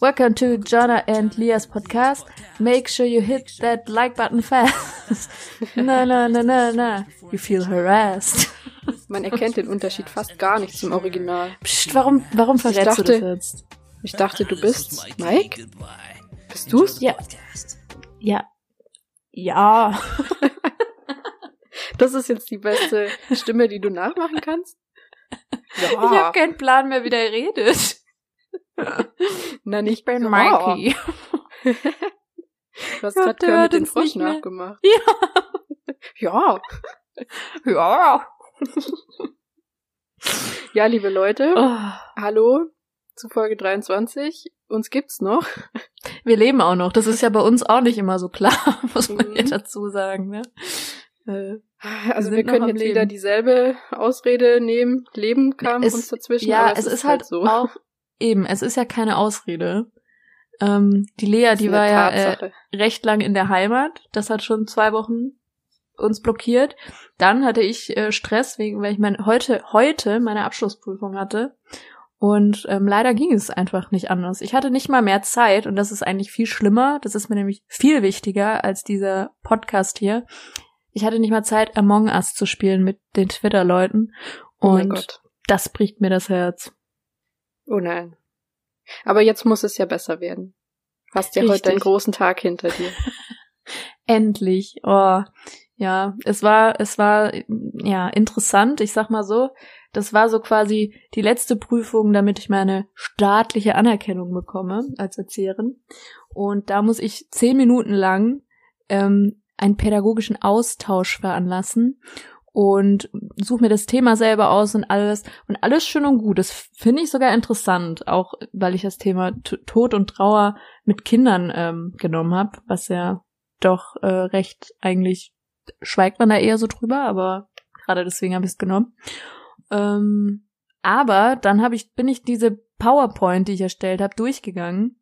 Welcome to Jonah and Leah's podcast. Make sure you hit that like button fast. na, na, na, na, na. You feel harassed. Man erkennt den Unterschied fast gar nicht zum Original. Psst, warum, warum verrätst dachte- du das jetzt? Ich dachte, du bist Mike? Bist du's? Ja. Ja. Ja. Das ist jetzt die beste Stimme, die du nachmachen kannst? Ich habe keinen Plan mehr, wie der redet. Na, nicht Ich bin so. Mikey. Du hast Ja, gerade hört den Frosch nachgemacht. Ja. Ja. Ja. Ja, liebe Leute, Oh. hallo zu Folge 23. Uns gibt's noch. Wir leben auch noch. Das ist ja bei uns auch nicht immer so klar, muss man Mhm. ja dazu sagen. Ne? Äh, Also wir noch können jetzt Leben. wieder dieselbe Ausrede nehmen. Leben kam Es- uns dazwischen. ja, aber es ist halt so. auch eben. Es ist ja keine Ausrede. Ähm, die Lea, die war ja äh, Tatsache. recht lang in der Heimat. Das hat schon zwei Wochen uns blockiert. Dann hatte ich äh, Stress wegen, weil ich mein, heute heute meine Abschlussprüfung hatte. Und ähm, leider ging es einfach nicht anders. Ich hatte nicht mal mehr Zeit und das ist eigentlich viel schlimmer. Das ist mir nämlich viel wichtiger als dieser Podcast hier. Ich hatte nicht mal Zeit, Among Us zu spielen mit den Twitter-Leuten. oh Und Gott. das bricht mir das Herz. Oh nein. Aber jetzt muss es ja besser werden. Hast ja heute einen großen Tag hinter dir. Endlich. Oh, ja, es war, es war, ja, interessant. Ich sag mal so, das war so quasi die letzte Prüfung, damit ich meine staatliche Anerkennung bekomme als Erzieherin. Und da muss ich zehn Minuten lang ähm, einen pädagogischen Austausch veranlassen und suche mir das Thema selber aus und alles und alles schön und gut. Das finde ich sogar interessant, auch weil ich das Thema T Tod und Trauer mit Kindern ähm, genommen habe, was ja doch äh, recht eigentlich schweigt man da eher so drüber, aber gerade deswegen habe ich es genommen. Ähm, aber dann habe ich bin ich diese PowerPoint, die ich erstellt habe, durchgegangen.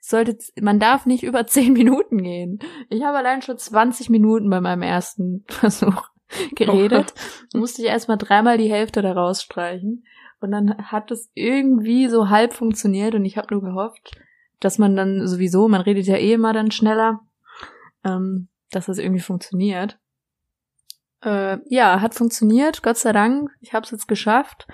Sollte man darf nicht über zehn Minuten gehen. Ich habe allein schon 20 Minuten bei meinem ersten Versuch geredet. Musste ich erstmal dreimal die Hälfte da rausstreichen. Und dann hat es irgendwie so halb funktioniert und ich habe nur gehofft, dass man dann sowieso, man redet ja eh immer dann schneller, ähm, dass das irgendwie funktioniert. Äh, ja, hat funktioniert, Gott sei Dank. Ich habe es jetzt geschafft.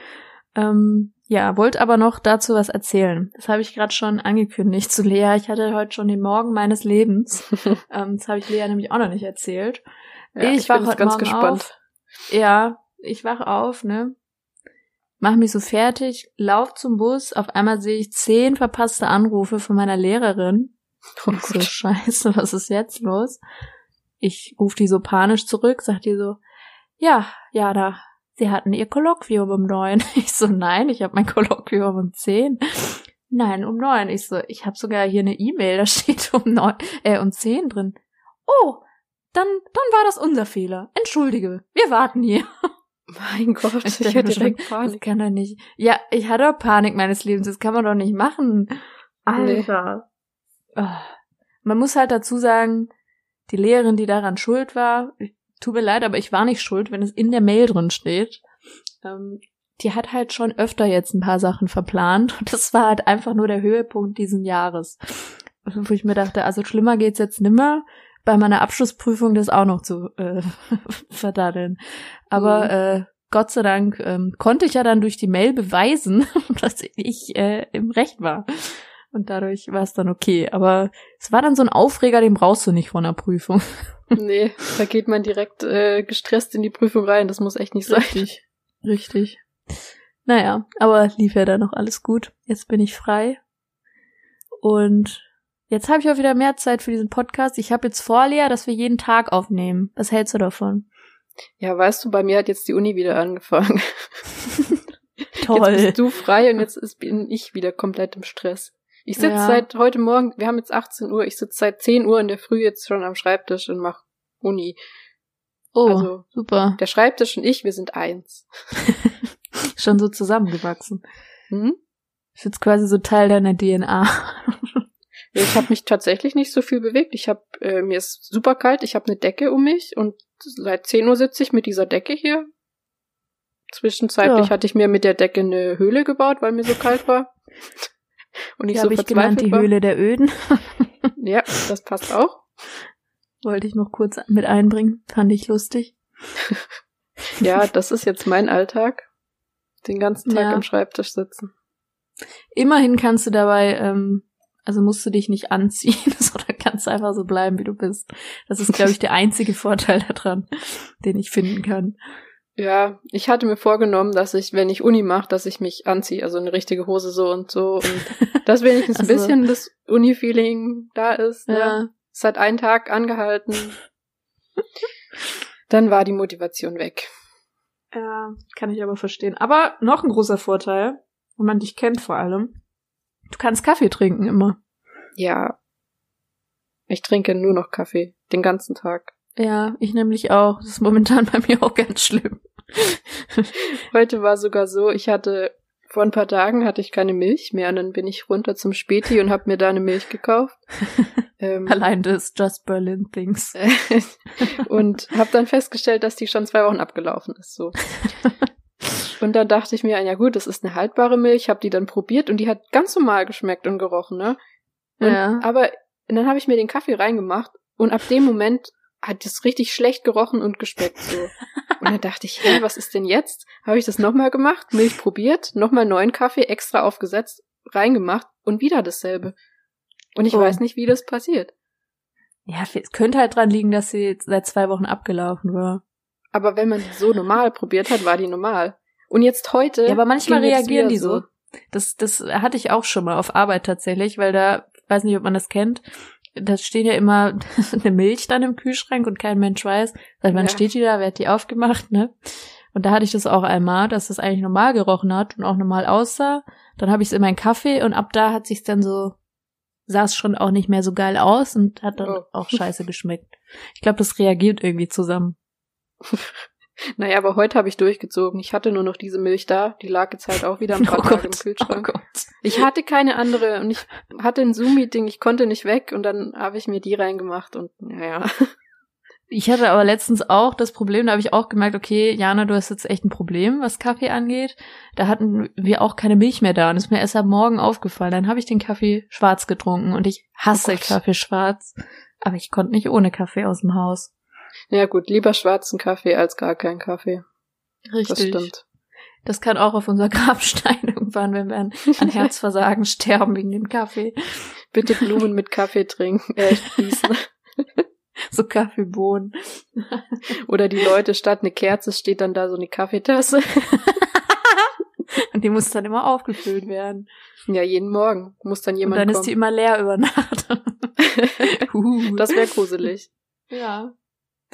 Ähm, ja, wollte aber noch dazu was erzählen. Das habe ich gerade schon angekündigt zu Lea. Ich hatte heute schon den Morgen meines Lebens. ähm, das habe ich Lea nämlich auch noch nicht erzählt. Ja, ich ich jetzt heute ganz Morgen gespannt. auf. Ja, ich wach auf, ne? Mach mich so fertig, lauf zum Bus, auf einmal sehe ich zehn verpasste Anrufe von meiner Lehrerin. Oh so, scheiße, was ist jetzt los? Ich ruf die so panisch zurück, sag die so, ja, ja, da, sie hatten ihr Kolloquium um neun. Ich so, nein, ich habe mein Kolloquium um zehn. Nein, um neun. Ich so, ich habe sogar hier eine E-Mail, da steht um neun, äh, um zehn drin. Oh, dann, dann war das unser Fehler. Entschuldige, wir warten hier. Mein Gott, ich, denk hätte mir schon, direkt Das Panik. kann doch nicht. Ja, ich hatte auch Panik meines Lebens. Das kann man doch nicht machen. Alter. Ah. Man muss halt dazu sagen, die Lehrerin, die daran schuld war, ich- tut mir leid, aber ich war nicht schuld, wenn es in der Mail drin steht. Ähm, die hat halt schon öfter jetzt ein paar Sachen verplant. Und das war halt einfach nur der Höhepunkt diesen Jahres. Wo ich mir dachte, also schlimmer geht's jetzt nimmer, bei meiner Abschlussprüfung das auch noch zu äh, verdaddeln. Aber Mhm. äh, Gott sei Dank ähm, konnte ich ja dann durch die Mail beweisen, dass ich äh, im Recht war. Und dadurch war es dann okay. Aber es war dann so ein Aufreger, den brauchst du nicht vor einer Prüfung. Nee, da geht man direkt äh, gestresst in die Prüfung rein. Das muss echt nicht sein. Richtig. Richtig. Naja, aber lief ja dann noch alles gut. Jetzt bin ich frei. Und jetzt habe ich auch wieder mehr Zeit für diesen Podcast. Ich habe jetzt vor, Lea, dass wir jeden Tag aufnehmen. Was hältst du davon? Ja, weißt du, bei mir hat jetzt die Uni wieder angefangen. Jetzt Toll. bist du frei und jetzt bin ich wieder komplett im Stress. Ich sitze Ja. seit heute Morgen, wir haben jetzt 18 Uhr, ich sitze seit 10 Uhr in der Früh jetzt schon am Schreibtisch und mach Uni. Oh, Also- super. Der Schreibtisch und ich, wir sind eins. Schon so zusammengewachsen. Hm? Ist jetzt quasi so Teil deiner DNA. Ich habe mich tatsächlich nicht so viel bewegt. Ich habe äh, mir ist super kalt. Ich habe eine Decke um mich und seit 10 Uhr sitze ich mit dieser Decke hier. Zwischenzeitlich Ja. hatte ich mir mit der Decke eine Höhle gebaut, weil mir so kalt war. Und ich Die so habe ich genannt die war. Höhle der Öden. Ja, das passt auch. Wollte ich noch kurz mit einbringen. Fand ich lustig. Ja, das ist jetzt mein Alltag. Den ganzen Tag Ja. am Schreibtisch sitzen. Immerhin kannst du dabei, ähm, also musst du dich nicht anziehen, sondern kannst einfach so bleiben, wie du bist. Das ist, glaube ich, der einzige Vorteil daran, den ich finden kann. Ja, ich hatte mir vorgenommen, dass ich, wenn ich Uni mache, dass ich mich anziehe, also eine richtige Hose so und so und dass wenigstens ein Ach so. bisschen das Uni-Feeling da ist. Ne? Ja. Es hat einen Tag angehalten. Dann war die Motivation weg. Ja, kann ich aber verstehen. Aber noch ein großer Vorteil, wenn man dich kennt vor allem. Du kannst Kaffee trinken immer. Ja. Ich trinke nur noch Kaffee. Den ganzen Tag. Ja, ich nämlich auch. Das ist momentan bei mir auch ganz schlimm. Heute war sogar so, ich hatte, vor ein paar Tagen hatte ich keine Milch mehr und dann bin ich runter zum Späti und habe mir da eine Milch gekauft. ähm, Allein das Just Berlin Things. und habe dann festgestellt, dass die schon zwei Wochen abgelaufen ist. So. Und dann dachte ich mir, ja gut, das ist eine haltbare Milch, habe die dann probiert und die hat ganz normal geschmeckt und gerochen, ne? Und, Ja. Aber dann habe ich mir den Kaffee reingemacht und ab dem Moment hat es richtig schlecht gerochen und geschmeckt so. Und dann dachte ich, hä, was ist denn jetzt? Habe ich das nochmal gemacht, Milch probiert, nochmal neuen Kaffee extra aufgesetzt, reingemacht und wieder dasselbe. Und ich Oh. weiß nicht, wie das passiert. Ja, es könnte halt dran liegen, dass sie seit zwei Wochen abgelaufen war. Aber wenn man die so normal probiert hat, war die normal. Und jetzt heute. Ja, aber manchmal reagieren die so. Das, das hatte ich auch schon mal auf Arbeit tatsächlich, weil da, weiß nicht, ob man das kennt, da stehen ja immer eine Milch dann im Kühlschrank und kein Mensch weiß, seit wann Ja. steht die da, wer hat die aufgemacht, ne? Und da hatte ich das auch einmal, dass das eigentlich normal gerochen hat und auch normal aussah. Dann habe ich es in meinen Kaffee und ab da hat sich's dann so, sah es schon auch nicht mehr so geil aus und hat dann Oh. auch scheiße geschmeckt. Ich glaube, das reagiert irgendwie zusammen. Naja, aber heute habe ich durchgezogen. Ich hatte nur noch diese Milch da. Die lag jetzt halt auch wieder ein paar Tage im Kühlschrank. Oh Gott. Ich hatte keine andere und ich hatte ein Zoom-Meeting, ich konnte nicht weg und dann habe ich mir die reingemacht und naja. Ich hatte aber letztens auch das Problem, da habe ich auch gemerkt, okay, Jana, du hast jetzt echt ein Problem, was Kaffee angeht. Da hatten wir auch keine Milch mehr da und ist mir erst am Morgen aufgefallen. Dann habe ich den Kaffee schwarz getrunken und ich hasse Oh Gott. Kaffee schwarz. Aber ich konnte nicht ohne Kaffee aus dem Haus. Ja gut, lieber schwarzen Kaffee als gar keinen Kaffee. Richtig. Das stimmt. Das kann auch auf unser Grabstein irgendwann, wenn wir an, an Herzversagen sterben wegen dem Kaffee. Bitte Blumen mit Kaffee trinken, äh, gießen. So Kaffeebohnen. Oder die Leute statt eine Kerze steht dann da so eine Kaffeetasse. Und die muss dann immer aufgefüllt werden. Ja, jeden Morgen muss dann Und jemand dann ist kommen. die immer leer über Nacht. Uh. das wäre gruselig. ja.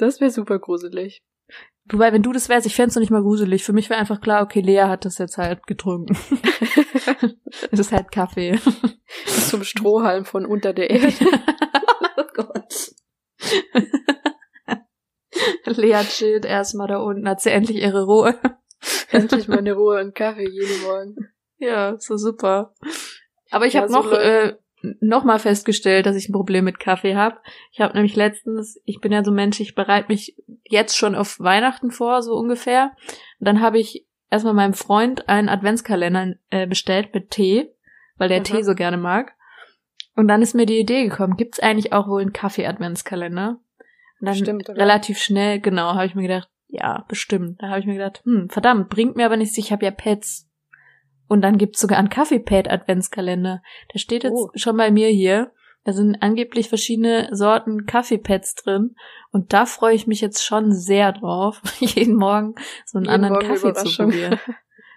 Das wäre super gruselig. Wobei, wenn du das wärst, ich fänd's noch nicht mal gruselig. Für mich wäre einfach klar, okay, Lea hat das jetzt halt getrunken. Es ist halt Kaffee. Zum Strohhalm von unter der Erde. oh Gott. Lea chillt erstmal da unten, hat sie endlich ihre Ruhe. Endlich mal eine Ruhe und Kaffee jeden Morgen. Ja, so super. Aber ich Ja, habe so noch, äh, noch mal festgestellt, dass ich ein Problem mit Kaffee habe. Ich habe nämlich letztens, ich bin ja so ein Mensch, ich bereite mich jetzt schon auf Weihnachten vor, so ungefähr. Und dann habe ich erstmal meinem Freund einen Adventskalender äh, bestellt mit Tee, weil der Aha. Tee so gerne mag. Und dann ist mir die Idee gekommen, gibt's eigentlich auch wohl einen Kaffee-Adventskalender? Und dann Bestimmt, oder? relativ schnell, genau, habe ich mir gedacht, ja, bestimmt. Da habe ich mir gedacht, hm, verdammt, bringt mir aber nichts, ich habe ja Pets. Und dann gibt's sogar einen Kaffee-Pad-Adventskalender. Der steht jetzt Oh. schon bei mir hier. Da sind angeblich verschiedene Sorten Kaffeepads drin. Und da freue ich mich jetzt schon sehr drauf, jeden Morgen so einen Jeden anderen Morgen Kaffee zu probieren.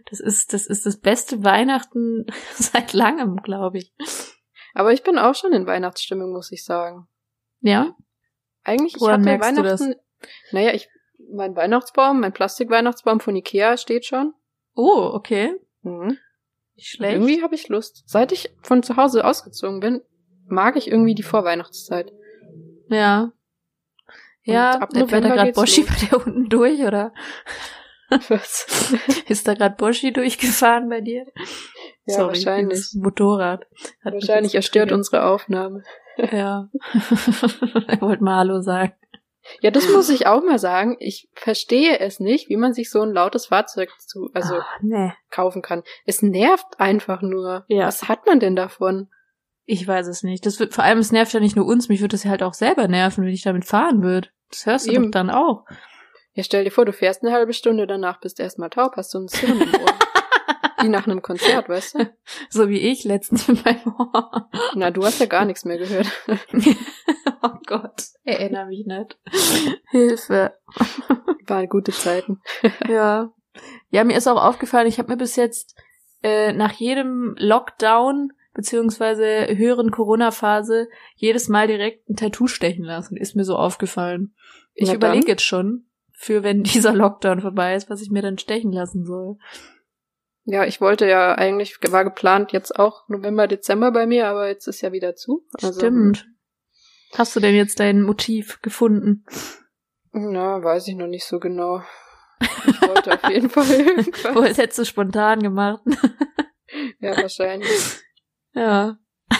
Das ist, das ist das beste Weihnachten seit langem, glaube ich. Aber ich bin auch schon in Weihnachtsstimmung, muss ich sagen. Ja? Eigentlich, ich Woran hatte merkst du Weihnachten. Naja, ich, mein Weihnachtsbaum, mein Plastikweihnachtsbaum von Ikea steht schon. Oh, okay. Mhm. Nicht schlecht. Irgendwie habe ich Lust. Seit ich von zu Hause ausgezogen bin, mag ich irgendwie die Vorweihnachtszeit. Ja. Ja, Und ab fährt da November gerade Boschi los. bei dir unten durch, oder? Was? Ist da gerade Boschi durchgefahren bei dir? Ja, wahrscheinlich. dieses Motorrad. Hat Wahrscheinlich erstört unsere Aufnahme. Ja. er wollte mal Hallo sagen. Ja, das muss ich auch mal sagen. Ich verstehe es nicht, wie man sich so ein lautes Fahrzeug zu, also Ach, nee. kaufen kann. Es nervt einfach nur. Ja. Was hat man denn davon? Ich weiß es nicht. Das wird, vor allem, es nervt ja nicht nur uns, mich würde das ja halt auch selber nerven, wenn ich damit fahren würde. Das hörst du Eben. doch dann auch. Ja, stell dir vor, du fährst eine halbe Stunde, danach bist du erstmal taub, hast so ein im Ohr. Wie nach einem Konzert, weißt du? So wie ich letztens mit meinem Ohr. Na, du hast ja gar nichts mehr gehört. oh Gott, erinnere mich nicht. Hilfe. Waren gute Zeiten. Ja. Ja, mir ist auch aufgefallen, ich habe mir bis jetzt äh, nach jedem Lockdown beziehungsweise höheren Corona-Phase jedes Mal direkt ein Tattoo stechen lassen. Ist mir so aufgefallen. Ich überlege jetzt schon, für wenn dieser Lockdown vorbei ist, was ich mir dann stechen lassen soll. Ja, ich wollte ja eigentlich, war geplant jetzt auch November, Dezember bei mir, aber jetzt ist ja wieder zu. Also, Stimmt. Hast du denn jetzt dein Motiv gefunden? Na, weiß ich noch nicht so genau. Ich wollte auf jeden Fall irgendwas. Wohl, das hättest du spontan gemacht. Ja, wahrscheinlich. Ja.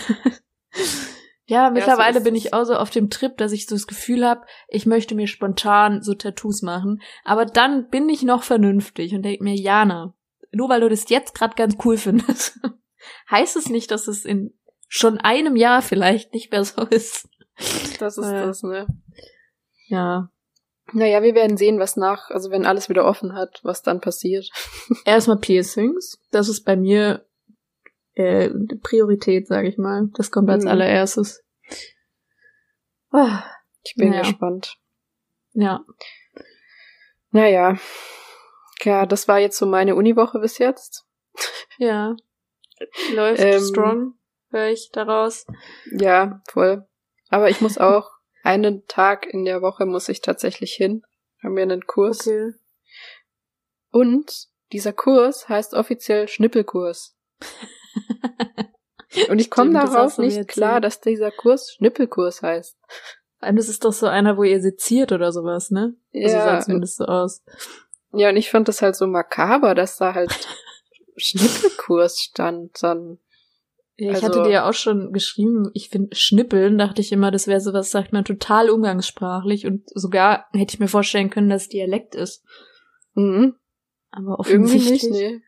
ja, mittlerweile ist bin es. ich auch so auf dem Trip, dass ich so das Gefühl habe, ich möchte mir spontan so Tattoos machen. Aber dann bin ich noch vernünftig und denke mir, Jana, nur weil du das jetzt gerade ganz cool findest, heißt es nicht, dass es in schon einem Jahr vielleicht nicht mehr so ist. Das ist das, ne? Ja. Naja, wir werden sehen, was nach, also wenn alles wieder offen hat, was dann passiert. Erstmal Piercings. Das ist bei mir äh, Priorität, sage ich mal. Das kommt als Mhm. allererstes. Ah, Ich bin Ja. gespannt. ja. Naja. Ja, das war jetzt so meine Uniwoche bis jetzt. Ja. Läuft Ähm, strong, höre ich daraus. Ja, voll. Aber ich muss auch einen Tag in der Woche muss ich tatsächlich hin. Haben wir einen Kurs. Okay. Und dieser Kurs heißt offiziell Schnippelkurs. Und ich komme darauf nicht klar, dass dieser Kurs Schnippelkurs heißt. Das ist doch so einer, wo ihr seziert oder sowas, ne? Also sah Ja, zumindest so aus. Ja, und ich fand das halt so makaber, dass da halt Schnippelkurs stand dann. Ja, ich Also- hatte dir ja auch schon geschrieben, ich finde Schnippeln, dachte ich immer, das wäre sowas, sagt man, total umgangssprachlich und sogar hätte ich mir vorstellen können, dass es Dialekt ist. Mhm. Aber Irgendwie offensichtlich. nicht, nee.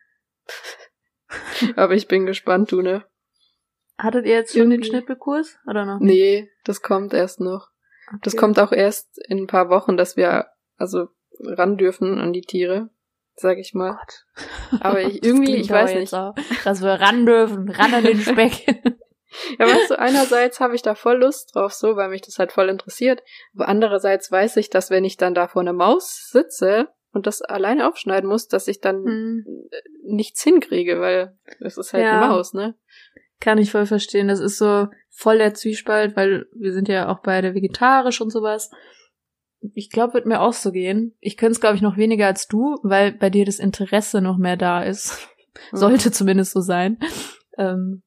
Aber ich bin gespannt, du, ne? Hattet ihr jetzt schon den Irgendwie- Schnippelkurs oder noch? Nee, das kommt erst noch. Das Okay. kommt auch erst in ein paar Wochen, dass wir also ran dürfen an die Tiere, sag ich mal. Aber ich, irgendwie, ich weiß nicht. Auch, dass wir ran dürfen, ran an den Speck. Ja, weißt du, einerseits habe ich da voll Lust drauf, so, weil mich das halt voll interessiert. Aber andererseits weiß ich, dass wenn ich dann da vor einer Maus sitze und das alleine aufschneiden muss, dass ich dann Hm. nichts hinkriege, weil es ist halt Ja. eine Maus, ne? Kann ich voll verstehen. Das ist so voll der Zwiespalt, weil wir sind ja auch beide vegetarisch und sowas. Ich glaube, wird mir auch so gehen. Ich könnte es, glaube ich, noch weniger als du, weil bei dir das Interesse noch mehr da ist. Sollte zumindest so sein. Ähm,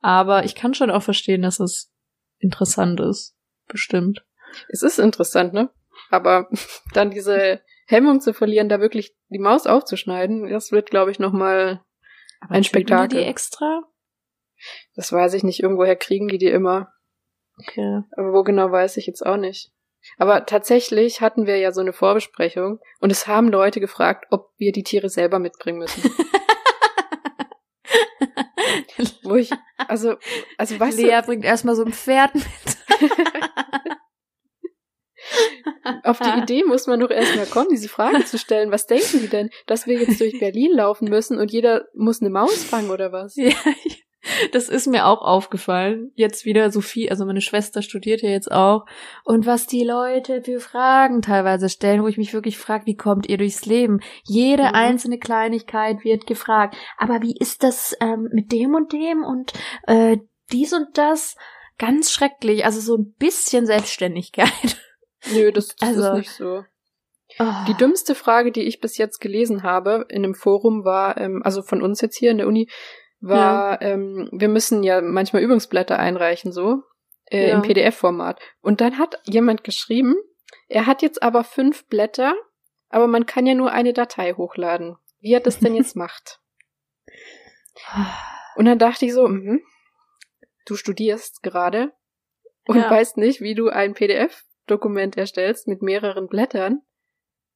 aber ich kann schon auch verstehen, dass es interessant ist. Bestimmt. Es ist interessant, ne? Aber dann diese Hemmung zu verlieren, da wirklich die Maus aufzuschneiden, das wird, glaube ich, nochmal, Ein Spektakel. Die extra? das weiß ich nicht, irgendwoher kriegen die die immer. Okay. Aber wo genau weiß ich jetzt auch nicht. Aber tatsächlich hatten wir ja so eine Vorbesprechung und es haben Leute gefragt, ob wir die Tiere selber mitbringen müssen. Wo ich, also, also weißt Lea bringt erstmal so ein Pferd mit. du, auf die Idee muss man doch erstmal kommen, diese Fragen zu stellen. Was denken die denn, dass wir jetzt durch Berlin laufen müssen und jeder muss eine Maus fangen oder was? Ja, das ist mir auch aufgefallen. Jetzt wieder Sophie, also meine Schwester studiert ja jetzt auch. Und was die Leute für Fragen teilweise stellen, wo ich mich wirklich frage, wie kommt ihr durchs Leben? Jede Mhm. einzelne Kleinigkeit wird gefragt. Aber wie ist das ähm, mit dem und dem und äh, dies und das? Ganz schrecklich. Also so ein bisschen Selbstständigkeit. Nö, das, das Also- ist nicht so. Oh. Die dümmste Frage, die ich bis jetzt gelesen habe in einem Forum war, ähm, also von uns jetzt hier in der Uni, war, ähm, wir müssen ja manchmal Übungsblätter einreichen, so, äh, Ja. im PDF-Format. Und dann hat jemand geschrieben, er hat jetzt aber fünf Blätter, aber man kann ja nur eine Datei hochladen. Wie er das denn jetzt macht? Und dann dachte ich so, mhm, du studierst gerade und Ja. weißt nicht, wie du ein PDF Word-Dokument erstellst mit mehreren Blättern,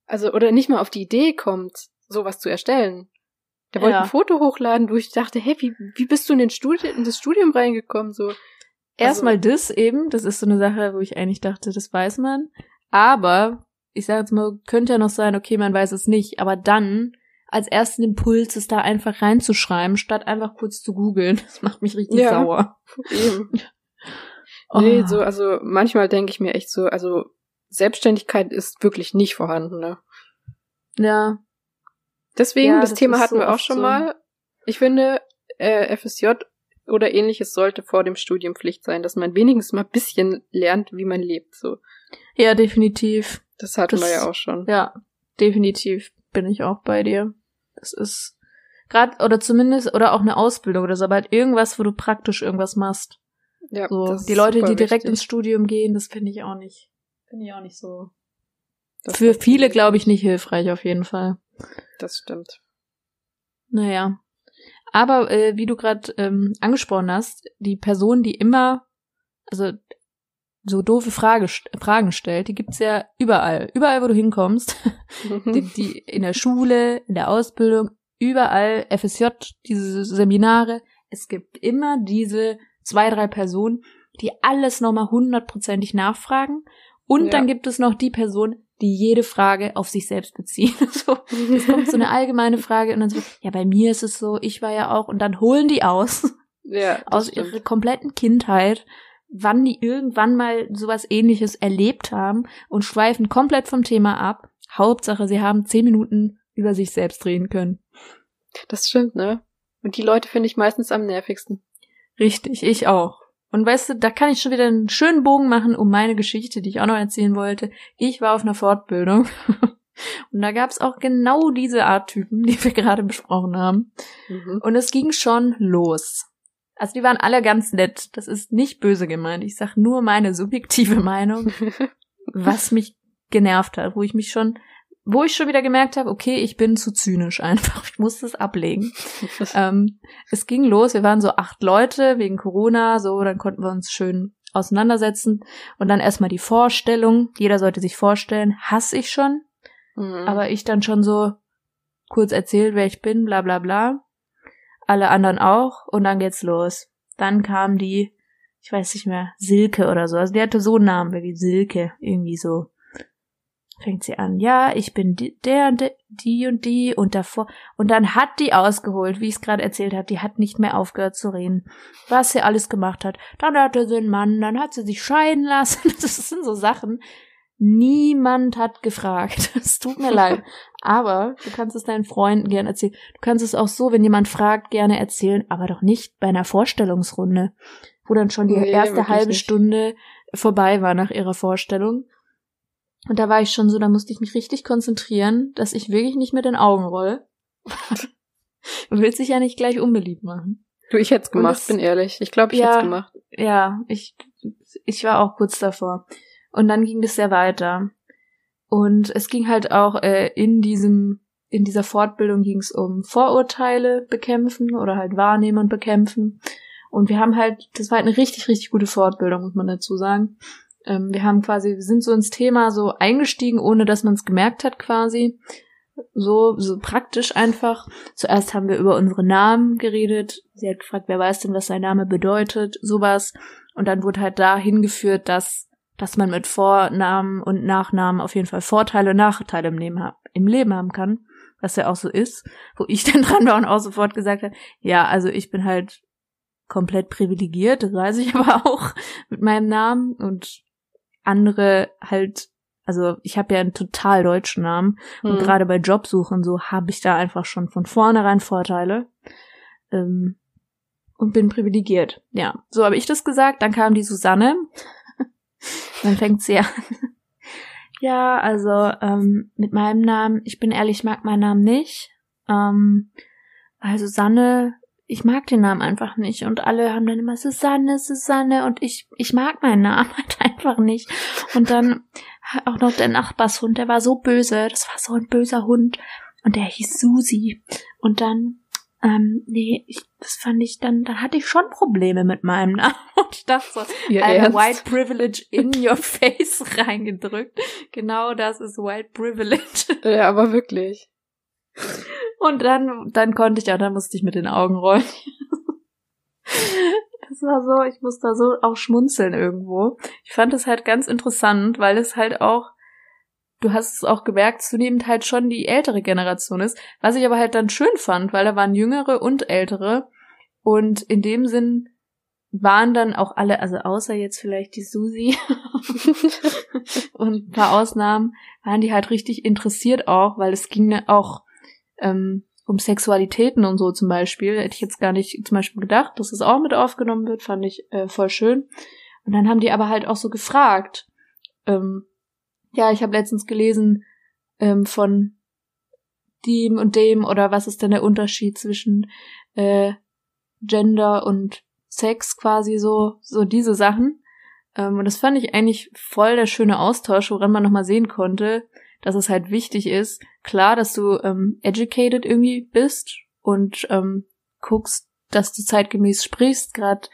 also oder nicht mal auf die Idee kommt, sowas zu erstellen. Der wollte Ja. ein Foto hochladen, wo ich dachte, hey, wie, wie bist du in, den Studi in das Studium reingekommen? So, Erstmal das eben, das ist so eine Sache, wo ich eigentlich dachte, das weiß man. Aber, ich sage jetzt mal, könnte ja noch sein, okay, man weiß es nicht, aber dann als ersten Impuls es da einfach reinzuschreiben, statt einfach kurz zu googeln. Das macht mich richtig Ja. sauer. eben. Oh. Nee, so, also manchmal denke ich mir echt so, also Selbstständigkeit ist wirklich nicht vorhanden, ne? Ja, Deswegen, Ja, das, das Thema hatten so wir auch schon so. mal. Ich finde, äh, FSJ oder ähnliches sollte vor dem Studium Pflicht sein, dass man wenigstens mal ein bisschen lernt, wie man lebt. So, ja, definitiv. das hatten Das- wir ja auch schon. Ja, definitiv bin ich auch bei dir. Das ist gerade oder zumindest oder auch eine Ausbildung oder so, aber halt irgendwas, wo du praktisch irgendwas machst. Ja, So die Leute, die direkt wichtig. ins Studium gehen, das finde ich auch nicht. Finde ich auch nicht so. Das Für viele, glaube ich, nicht hilfreich auf jeden Fall. Das stimmt. Naja. Aber äh, wie du gerade ähm, angesprochen hast, die Person, die immer, also so doofe Frage, Fragen stellt, die gibt's ja überall. Überall, wo du hinkommst. die, die in der Schule, in der Ausbildung, überall FSJ, diese Seminare. Es gibt immer diese zwei, drei Personen, die alles nochmal hundertprozentig nachfragen. Und Ja. dann gibt es noch die Person, die jede Frage auf sich selbst beziehen. So, es kommt so eine allgemeine Frage und dann so, ja, bei mir ist es so, ich war ja auch, und dann holen die aus, ja, aus stimmt. ihrer kompletten Kindheit, wann die irgendwann mal sowas ähnliches erlebt haben und schweifen komplett vom Thema ab. Hauptsache, sie haben zehn Minuten über sich selbst reden können. Das stimmt, ne? Und die Leute finde ich meistens am nervigsten. Richtig, ich auch. Und weißt du, da kann ich schon wieder einen schönen Bogen machen um meine Geschichte, die ich auch noch erzählen wollte. Ich war auf einer Fortbildung und da gab es auch genau diese Art Typen, die wir gerade besprochen haben. Mhm. Und es ging schon los. Also die waren alle ganz nett. Das ist nicht böse gemeint. Ich sag nur meine subjektive Meinung, was mich genervt hat, wo ich mich schon, wo ich schon wieder gemerkt habe, okay, ich bin zu zynisch einfach. Ich muss das ablegen. ähm, es ging los, wir waren so acht Leute wegen Corona, so, dann konnten wir uns schön auseinandersetzen. Und dann erstmal die Vorstellung. Jeder sollte sich vorstellen, hasse ich schon. Mhm. Aber ich dann schon so kurz erzählt, wer ich bin, bla bla bla. Alle anderen auch. Und dann geht's los. Dann kam die, ich weiß nicht mehr, Silke oder so. Also die hatte so einen Namen wie Silke, irgendwie so. Fängt sie an, ja, ich bin die, der und de, die und die und davor. Und dann hat die ausgeholt, wie ich es gerade erzählt habe, die hat nicht mehr aufgehört zu reden, was sie alles gemacht hat. Dann hatte sie einen Mann, dann hat sie sich scheiden lassen. Das sind so Sachen. Niemand hat gefragt. Es tut mir leid. Aber du kannst es deinen Freunden gerne erzählen. Du kannst es auch so, wenn jemand fragt, gerne erzählen, aber doch nicht bei einer Vorstellungsrunde, wo dann schon die Nee, erste halbe nicht. Stunde vorbei war nach ihrer Vorstellung. Und da war ich schon so, da musste ich mich richtig konzentrieren, dass ich wirklich nicht mit den Augen roll. du willst dich ja nicht gleich unbeliebt machen. du, ich hätte es Und gemacht, es- bin ehrlich. Ich glaube, ich Ja. hätte es gemacht. Ja, ich, ich war auch kurz davor. Und dann ging es ja weiter. Und es ging halt auch äh, in diesem, in dieser Fortbildung ging es um Vorurteile bekämpfen oder halt wahrnehmen und bekämpfen. Und wir haben halt, das war halt eine richtig, richtig gute Fortbildung, muss man dazu sagen. Ähm, wir haben quasi, wir sind so ins Thema so eingestiegen, ohne dass man es gemerkt hat quasi. So, so praktisch einfach. Zuerst haben wir über unsere Namen geredet. Sie hat gefragt, wer weiß denn, was sein Name bedeutet, sowas. Und dann wurde halt da hingeführt, dass, dass man mit Vornamen und Nachnamen auf jeden Fall Vorteile und Nachteile im Leben, im Leben haben kann. Was ja auch so ist. Wo ich dann dran war und auch sofort gesagt habe, ja, also ich bin halt komplett privilegiert, das weiß ich aber auch mit meinem Namen und andere halt, also ich habe ja einen total deutschen Namen und Mhm. gerade bei Jobsuchen so habe ich da einfach schon von vornherein Vorteile. Ähm, und bin privilegiert. Ja, so habe ich das gesagt. Dann kam die Susanne. dann fängt sie an. ja, also ähm, mit meinem Namen, ich bin ehrlich, ich mag meinen Namen nicht. Ähm, also Susanne, ich mag den Namen einfach nicht. Und alle haben dann immer Susanne, Susanne. Und ich, ich mag meinen Namen halt einfach nicht. Und dann auch noch der Nachbarshund, der war so böse. Das war so ein böser Hund. Und der hieß Susi. Und dann, ähm, nee, ich, das fand ich dann, dann hatte ich schon Probleme mit meinem Namen. Und ich dachte so, Alter, Ernst? White Privilege in your face reingedrückt. Genau das ist White Privilege. Ja, aber wirklich. Und dann, dann konnte ich, ja, dann musste ich mit den Augen rollen. Das war so, ich musste da so auch schmunzeln irgendwo. Ich fand es halt ganz interessant, weil es halt auch, du hast es auch gemerkt, zunehmend halt schon die ältere Generation ist. Was ich aber halt dann schön fand, weil da waren jüngere und ältere. Und in dem Sinn waren dann auch alle, also außer jetzt vielleicht die Susi und ein paar Ausnahmen, waren die halt richtig interessiert auch, weil es ging ja auch ähm, um Sexualitäten und so zum Beispiel. Hätte ich jetzt gar nicht zum Beispiel gedacht, dass es auch mit aufgenommen wird, fand ich äh, voll schön. Und dann haben die aber halt auch so gefragt. Ähm, ja, ich habe letztens gelesen ähm, von dem und dem oder was ist denn der Unterschied zwischen äh, Gender und Sex quasi so, so diese Sachen. Ähm, und das fand ich eigentlich voll der schöne Austausch, woran man nochmal sehen konnte, dass es halt wichtig ist, klar, dass du ähm, educated irgendwie bist und ähm, guckst, dass du zeitgemäß sprichst, gerade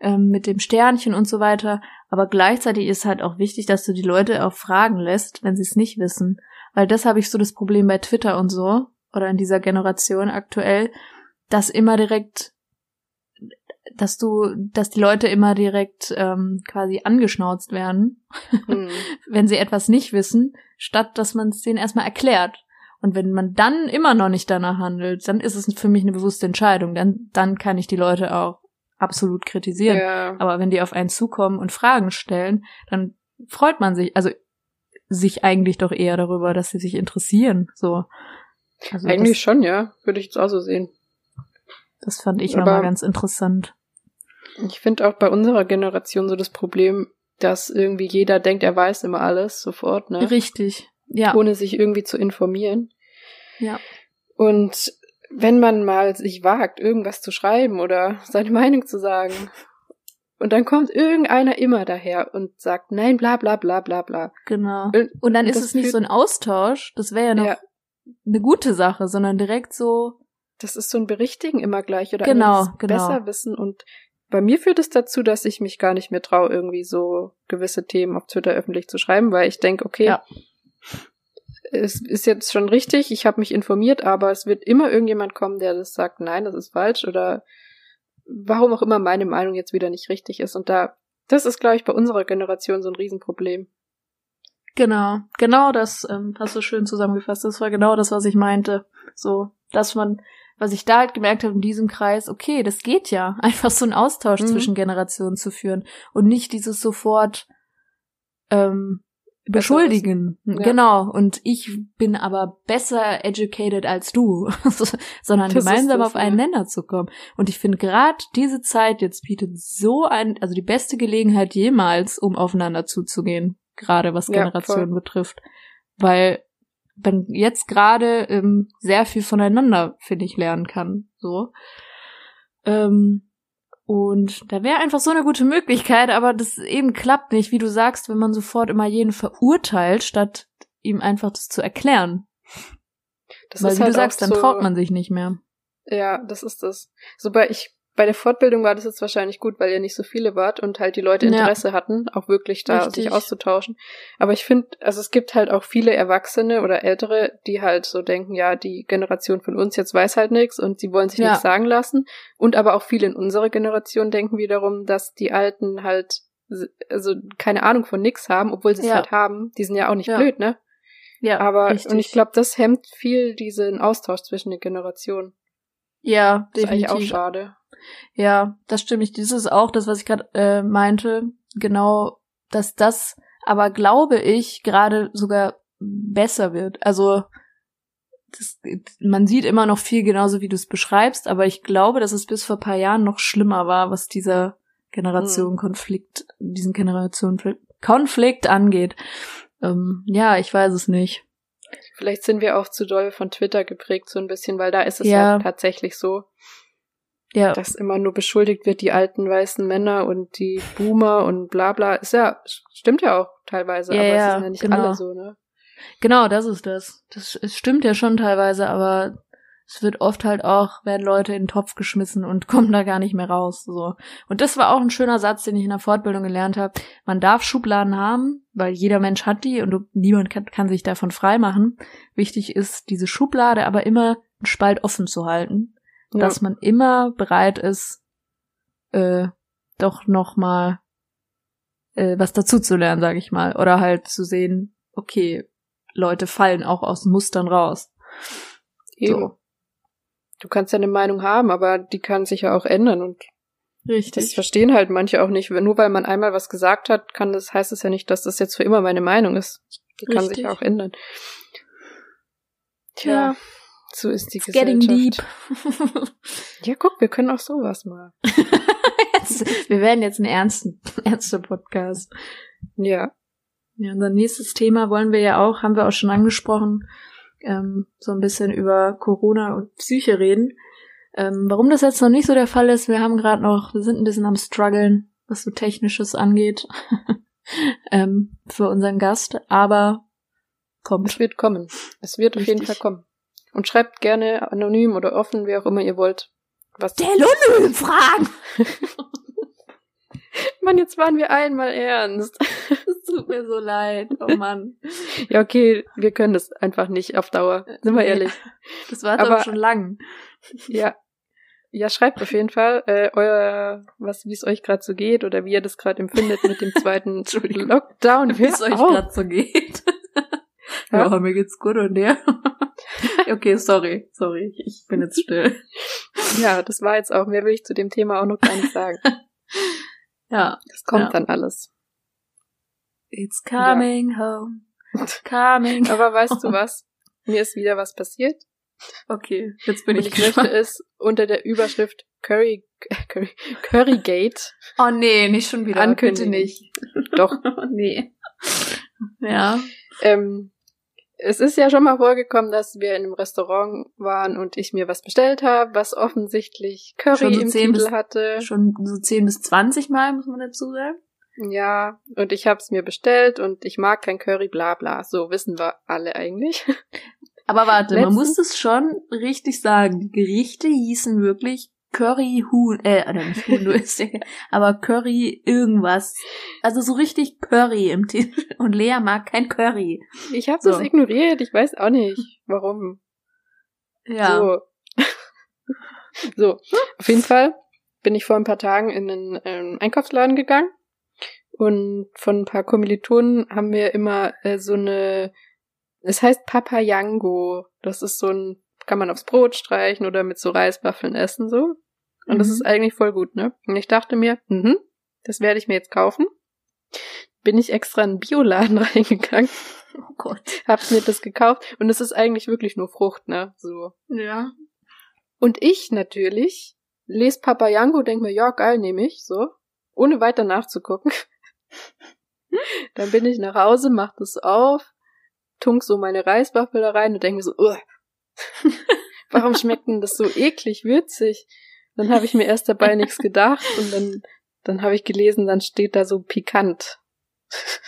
ähm, mit dem Sternchen und so weiter. Aber gleichzeitig ist halt auch wichtig, dass du die Leute auch fragen lässt, wenn sie es nicht wissen. Weil das habe ich so das Problem bei Twitter und so, oder in dieser Generation aktuell, dass immer direkt dass du, dass die Leute immer direkt ähm, quasi angeschnauzt werden, Hm. wenn sie etwas nicht wissen, statt dass man es denen erstmal erklärt. Und wenn man dann immer noch nicht danach handelt, dann ist es für mich eine bewusste Entscheidung. Dann, dann kann ich die Leute auch absolut kritisieren. Ja. Aber wenn die auf einen zukommen und Fragen stellen, dann freut man sich, also sich eigentlich doch eher darüber, dass sie sich interessieren. So. Also Eigentlich schon, ja. Würde ich jetzt auch so sehen. das, das fand ich nochmal ganz interessant. Ich finde auch bei unserer Generation so das Problem, dass irgendwie jeder denkt, er weiß immer alles sofort, ne? Richtig. Ja. Ohne sich irgendwie zu informieren. Ja. Und wenn man mal sich wagt, irgendwas zu schreiben oder seine Meinung zu sagen, und dann kommt irgendeiner immer daher und sagt, nein, bla bla bla bla bla. Genau. Und dann ist das es nicht so ein Austausch, das wäre ja noch Ja. eine gute Sache, sondern direkt so, Das ist so ein Berichtigen immer gleich oder Genau, genau. besser wissen. Und bei mir führt es dazu, dass ich mich gar nicht mehr traue, irgendwie so gewisse Themen auf Twitter öffentlich zu schreiben, weil ich denke, okay, Ja. es ist jetzt schon richtig, ich habe mich informiert, aber es wird immer irgendjemand kommen, der das sagt, nein, das ist falsch oder warum auch immer meine Meinung jetzt wieder nicht richtig ist. Und da, das ist, glaube ich, bei unserer Generation so ein Riesenproblem. genau, genau das ähm, hast du schön zusammengefasst. Das war genau das, was ich meinte. So, dass man, was ich da halt gemerkt habe in diesem Kreis, okay, das geht ja, einfach so einen Austausch Mhm. zwischen Generationen zu führen und nicht dieses sofort ähm, beschuldigen. Ja. Genau. Und ich bin aber besser educated als du, sondern Das gemeinsam das, auf einen ja. Nenner zu kommen. Und ich finde gerade diese Zeit jetzt bietet so ein, also die beste Gelegenheit jemals, um aufeinander zuzugehen, gerade was Ja, Generationen betrifft. Weil man jetzt gerade ähm, sehr viel voneinander, finde ich, lernen kann. So. Ähm, und da wäre einfach so eine gute Möglichkeit, aber das eben klappt nicht, wie du sagst, wenn man sofort immer jeden verurteilt, statt ihm einfach das zu erklären. Das Weil ist wie halt du sagst, dann so, traut man sich nicht mehr. Ja, das ist das. So bei ich bei der Fortbildung war das jetzt wahrscheinlich gut, weil ihr nicht so viele wart und halt die Leute Ja. Interesse hatten, auch wirklich da Richtig. sich auszutauschen. Aber ich finde, also es gibt halt auch viele Erwachsene oder Ältere, die halt so denken, ja, die Generation von uns jetzt weiß halt nichts und sie wollen sich Ja. nichts sagen lassen. Und aber auch viele in unserer Generation denken wiederum, dass die Alten halt also keine Ahnung von nix haben, obwohl sie es Ja. halt haben. Die sind ja auch nicht Ja. blöd, ne? Ja, Aber richtig. und ich glaube, das hemmt viel diesen Austausch zwischen den Generationen. ja, Das ist eigentlich auch definitiv. schade. Ja, das stimmt. Ich, das ist auch das, was ich gerade äh, meinte. Genau, dass das aber glaube ich gerade sogar besser wird. Also das, man sieht immer noch viel genauso, wie du es beschreibst, aber ich glaube, dass es bis vor paar Jahren noch schlimmer war, was dieser Generation Konflikt, diesen Generation Konflikt angeht. Ähm, ja, ich weiß es nicht. Vielleicht sind wir auch zu doll von Twitter geprägt, so ein bisschen, weil da ist es Ja. ja tatsächlich so, Ja, dass immer nur beschuldigt wird, die alten weißen Männer und die Boomer und bla bla. Ist ja, stimmt ja auch teilweise, Ja, aber ja, es sind ja nicht genau. alle so, ne? Genau, das ist das. Das es stimmt ja schon teilweise, aber es wird oft halt auch, werden Leute in den Topf geschmissen und kommen da gar nicht mehr raus. So. Und das war auch ein schöner Satz, den ich in der Fortbildung gelernt habe. Man darf Schubladen haben, weil jeder Mensch hat die und du, niemand kann, kann sich davon freimachen. Wichtig ist, diese Schublade aber immer einen Spalt offen zu halten. Ja. Dass man immer bereit ist, äh, doch noch mal äh, was dazu zu lernen, sag ich mal. Oder halt zu sehen, okay, Leute fallen auch aus Mustern raus. Eben. So. Du kannst ja eine Meinung haben, aber die kann sich ja auch ändern und Richtig. Das verstehen halt manche auch nicht. Nur weil man einmal was gesagt hat, kann das, heißt es ja nicht, dass das jetzt für immer meine Meinung ist. Die Richtig. kann sich auch ändern. Tja, ja. So ist die It's Gesellschaft. Getting deep. ja, guck, wir können auch sowas mal. jetzt, wir werden jetzt ein ernsten, ernster Podcast. Ja. Ja, unser nächstes Thema wollen wir ja auch, haben wir auch schon angesprochen, ähm, so ein bisschen über Corona und Psyche reden. Ähm, warum das jetzt noch nicht so der Fall ist, wir haben gerade noch, wir sind ein bisschen am struggeln, was so technisches angeht, ähm, für unseren Gast, aber kommt. Es wird kommen. Es wird Richtig. auf jeden Fall kommen. Und schreibt gerne anonym oder offen, wie auch immer ihr wollt. Was der Lulu fragen! Mann, jetzt waren wir einmal ernst. Es tut mir so leid. Oh Mann. Ja, okay, wir können das einfach nicht auf Dauer. Sind wir ehrlich. Das war aber schon lang. Ja. Ja, schreibt auf jeden Fall äh, euer, was, wie es euch gerade so geht oder wie ihr das gerade empfindet mit dem zweiten Lockdown. Wie es euch gerade so geht. Ja, ja, mir geht's gut und der. okay, sorry, sorry, ich bin jetzt still. Ja, das war jetzt auch, mehr will ich zu dem Thema auch noch gar nicht sagen. Ja. Das kommt ja. dann alles. It's coming ja. home. Coming. Aber weißt du was? Mir ist wieder was passiert. Okay, jetzt bin Und ich Ich möchte es unter der Überschrift Curry, Curry, Currygate. Oh nee, nicht schon wieder. Ankündigen. Bitte nicht. Doch. nee. Ja. Ähm, es ist ja schon mal vorgekommen, dass wir in einem Restaurant waren und ich mir was bestellt habe, was offensichtlich Curry so im Titel bis, hatte. Schon so 10 bis 20 Mal, muss man dazu sagen. Ja, und ich habe es mir bestellt und ich mag kein Curry, bla bla. So wissen wir alle eigentlich. Aber warte, Letztens, man muss es schon richtig sagen. Die Gerichte hießen wirklich Curry Huhn, äh, oder nicht Huhn, du isst ja, aber Curry irgendwas. Also so richtig Curry im Titel. Und Lea mag kein Curry. Ich habe so. das ignoriert, ich weiß auch nicht, warum. Ja. So. so, auf jeden Fall bin ich vor ein paar Tagen in einen ähm, Einkaufsladen gegangen und von ein paar Kommilitonen haben wir immer äh, so eine, es heißt Papayango. Das ist so ein, kann man aufs Brot streichen oder mit so Reiswaffeln essen so. Und mhm. das ist eigentlich voll gut, ne? Und ich dachte mir, mhm, das werde ich mir jetzt kaufen. Bin ich extra in einen Bioladen reingegangen. Oh Gott. Hab mir das gekauft. Und es ist eigentlich wirklich nur Frucht, ne? So. Ja. Und ich natürlich lese Papayango, denk mir, ja, geil, nehme ich, so. Ohne weiter nachzugucken. Dann bin ich nach Hause, mach das auf, tunk so meine Reiswaffel da rein und denk mir so, Ugh. warum schmeckt denn das so eklig würzig? Dann habe ich mir erst dabei nichts gedacht und dann, dann habe ich gelesen, dann steht da so pikant.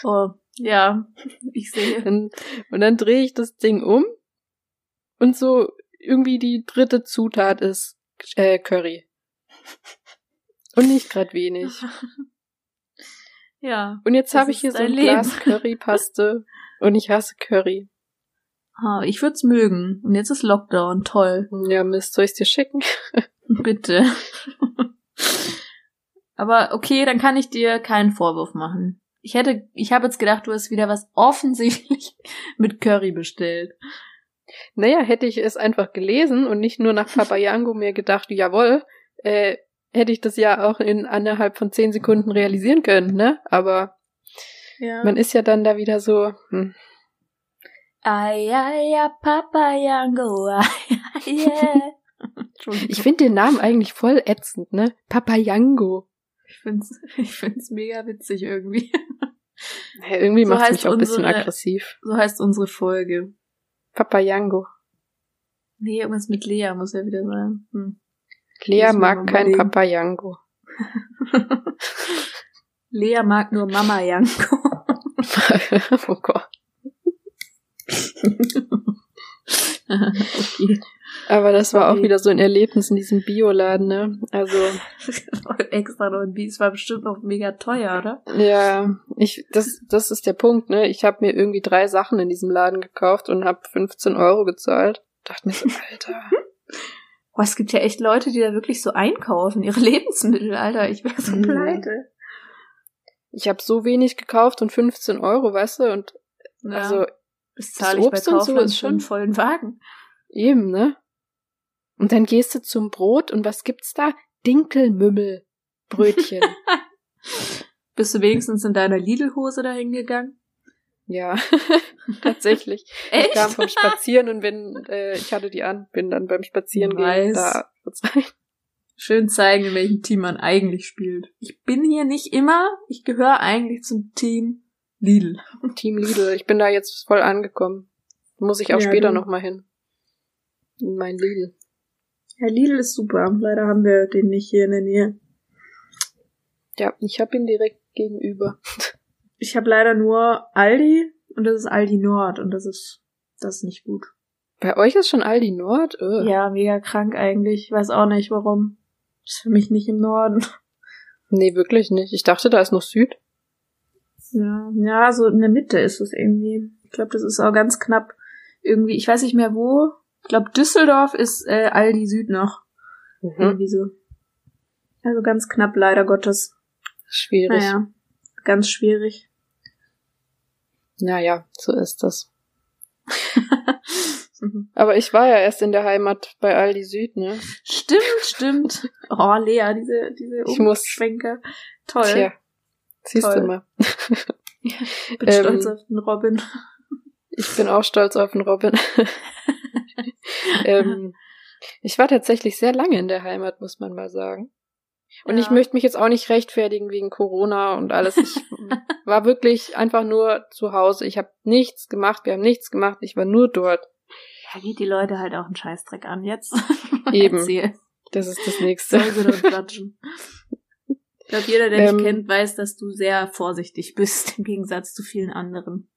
Oh, ja, ich sehe. Und, und dann drehe ich das Ding um und so irgendwie die dritte Zutat ist äh, Curry. Und nicht gerade wenig. Ja. Und jetzt habe ich hier so ein Leben. Glas Currypaste und ich hasse Curry. Ah, ich würd's mögen. Und jetzt ist Lockdown. Toll. Ja, Mist, soll ich's dir schicken? Bitte. Aber okay, dann kann ich dir keinen Vorwurf machen. Ich hätte, ich habe jetzt gedacht, du hast wieder was offensichtlich mit Curry bestellt. Naja, hätte ich es einfach gelesen und nicht nur nach Papayango mir gedacht, jawohl, äh, hätte ich das ja auch in anderthalb von zehn Sekunden realisieren können, ne? Aber ja. man ist ja dann da wieder so, hm. Ay, ay, ay, Papayango, ay, ay, yeah. Ich finde den Namen eigentlich voll ätzend, ne? Papayango. Ich find's, ich find's mega witzig irgendwie. Ja, irgendwie so macht's mich auch ein bisschen aggressiv. So heißt unsere Folge. Papayango. Nee, irgendwas mit Lea muss ja wieder sein. Hm. Lea mag kein Papayango. Lea mag nur Mama Yango. oh Gott. Okay. Aber das war auch Sorry. wieder so ein Erlebnis in diesem Bioladen, ne? Also, Extra noch ein Bies war bestimmt noch mega teuer, oder? ja, ich, das, das ist der Punkt, ne? Ich habe mir irgendwie drei Sachen in diesem Laden gekauft und habe 15 Euro gezahlt. Dachte mir so, Alter. Boah, es gibt ja echt Leute, die da wirklich so einkaufen, ihre Lebensmittel, Alter. Ich wäre so Mhm. pleite. Ich habe so wenig gekauft und 15 Euro, weißt du? Und Ja, also das zahle ich bei so Kaufland ist schon vollen Wagen. eben, ne? Und dann gehst du zum Brot und was gibt's da? Dinkelmümmel. Brötchen. Bist du wenigstens in deiner Lidl-Hose dahin gegangen? ja, tatsächlich. Ich kam vom Spazieren und bin, äh, ich hatte die an, bin dann beim Spazieren gehen da Schön zeigen, in welchem Team man eigentlich spielt. Ich bin hier nicht immer, ich gehöre eigentlich zum Team Lidl. Team Lidl. Ich bin da jetzt voll angekommen. Muss ich auch Ja, später du. noch mal hin. In mein Lidl. Ja, Lidl ist super. Leider haben wir den nicht hier in der Nähe. Ja, ich habe ihn direkt gegenüber. Ich habe leider nur Aldi und das ist Aldi Nord und das ist das ist nicht gut. Bei euch ist schon Aldi Nord? Äh. Ja, mega krank eigentlich. Ich weiß auch nicht warum. Ist für mich nicht im Norden. Nee, wirklich nicht. Ich dachte, da ist noch Süd. Ja, ja, so in der Mitte ist es irgendwie. Ich glaube, das ist auch ganz knapp irgendwie. Ich weiß nicht mehr wo. Ich glaube, Düsseldorf ist äh, Aldi Süd noch. Mhm. Irgendwie so. Also ganz knapp, leider Gottes. Schwierig. Naja. Ganz schwierig. naja, so ist das. Aber ich war ja erst in der Heimat bei Aldi Süd, ne? Stimmt, stimmt. Oh, Lea, diese, diese Umschwenker. Toll. Tja, siehst Toll. du mal. Ich bin ähm, stolz auf den Robin. Ich bin auch stolz auf den Robin. ähm, ich war tatsächlich sehr lange in der Heimat, muss man mal sagen. Und Ja. ich möchte mich jetzt auch nicht rechtfertigen wegen Corona und alles. Ich war wirklich einfach nur zu Hause. Ich habe nichts gemacht, wir haben nichts gemacht, ich war nur dort. Ja, geht die Leute halt auch einen Scheißdreck an jetzt. Eben. Das ist das Nächste. Soll sie doch quatschen. Ich glaube, jeder, der Ähm, dich kennt, weiß, dass du sehr vorsichtig bist, im Gegensatz zu vielen anderen.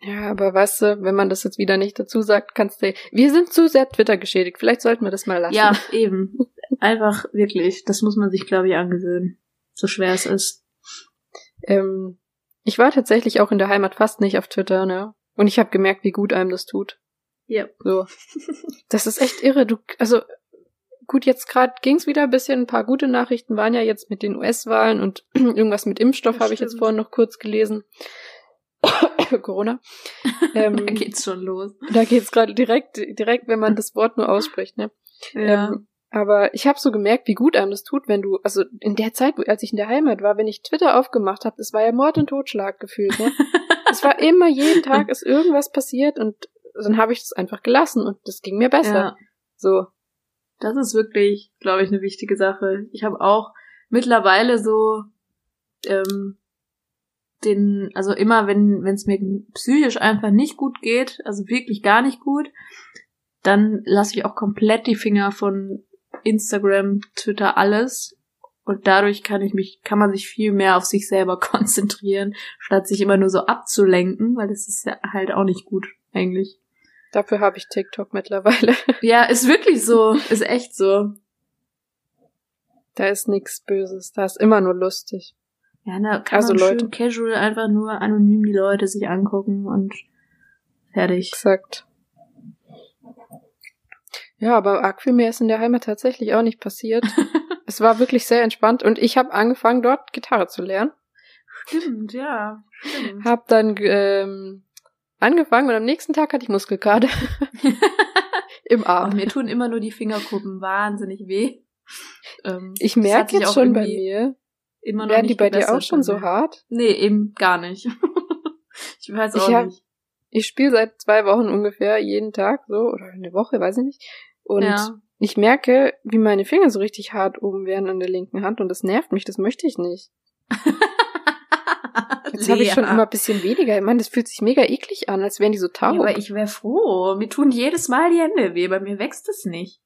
Ja, aber weißt du, wenn man das jetzt wieder nicht dazu sagt, kannst du. Wir sind zu sehr Twitter geschädigt. Vielleicht sollten wir das mal lassen. Ja, eben. Einfach wirklich. Das muss man sich, glaube ich, angewöhnen. So schwer es ist. Ähm, ich war tatsächlich auch in der Heimat fast nicht auf Twitter, ne? Und ich habe gemerkt, wie gut einem das tut. Ja. So. Das ist echt irre. Du, also gut, jetzt gerade ging's wieder ein bisschen. Ein paar gute Nachrichten waren ja jetzt mit den US-Wahlen und irgendwas mit Impfstoff habe ich jetzt vorhin noch kurz gelesen. Corona. Ähm, da geht's schon los. da geht's gerade direkt, direkt, wenn man das Wort nur ausspricht, ne? Ähm, aber ich habe so gemerkt, wie gut einem das tut, wenn du, also in der Zeit, als ich in der Heimat war, wenn ich Twitter aufgemacht habe, das war ja Mord und Totschlag gefühlt. Ne? es war immer jeden Tag ist irgendwas passiert und dann habe ich das einfach gelassen und das ging mir besser. ja. So, Das ist wirklich, glaube ich, eine wichtige Sache. Ich habe auch mittlerweile so ähm, den, also immer, wenn wenn es mir psychisch einfach nicht gut geht, also wirklich gar nicht gut, dann lasse ich auch komplett die Finger von Instagram, Twitter, alles. Und dadurch kann ich mich, kann man sich viel mehr auf sich selber konzentrieren, statt sich immer nur so abzulenken, weil das ist ja halt auch nicht gut, eigentlich. Dafür habe ich TikTok mittlerweile. Ja, ist wirklich so, ist echt so. da ist nichts Böses, da ist immer nur lustig. Ja, da kann Also man Leute. schön casual einfach nur anonym die Leute sich angucken und fertig. Exakt. Ja, aber arg viel mehr ist in der Heimat tatsächlich auch nicht passiert. es war wirklich sehr entspannt und ich habe angefangen, dort Gitarre zu lernen. Stimmt, ja. Stimmt. Hab dann ähm, angefangen und am nächsten Tag hatte ich Muskelkater im Arm. mir tun immer nur die Fingerkuppen wahnsinnig weh. Ähm, Ich merke jetzt schon bei mir, Immer noch werden die bei dir auch schon so mir. hart? Nee, eben gar nicht. ich weiß Ich auch hab- nicht. Ich spiele seit zwei Wochen ungefähr jeden Tag so oder eine Woche, weiß ich nicht. Und ja. ich merke, wie meine Finger so richtig hart oben werden an der linken Hand und das nervt mich, das möchte ich nicht. Jetzt habe ich schon immer ein bisschen weniger. Ich meine, das fühlt sich mega eklig an, als wären die so taub. Ja, aber ich wäre froh. Mir tun jedes Mal die Hände weh, bei mir wächst es nicht.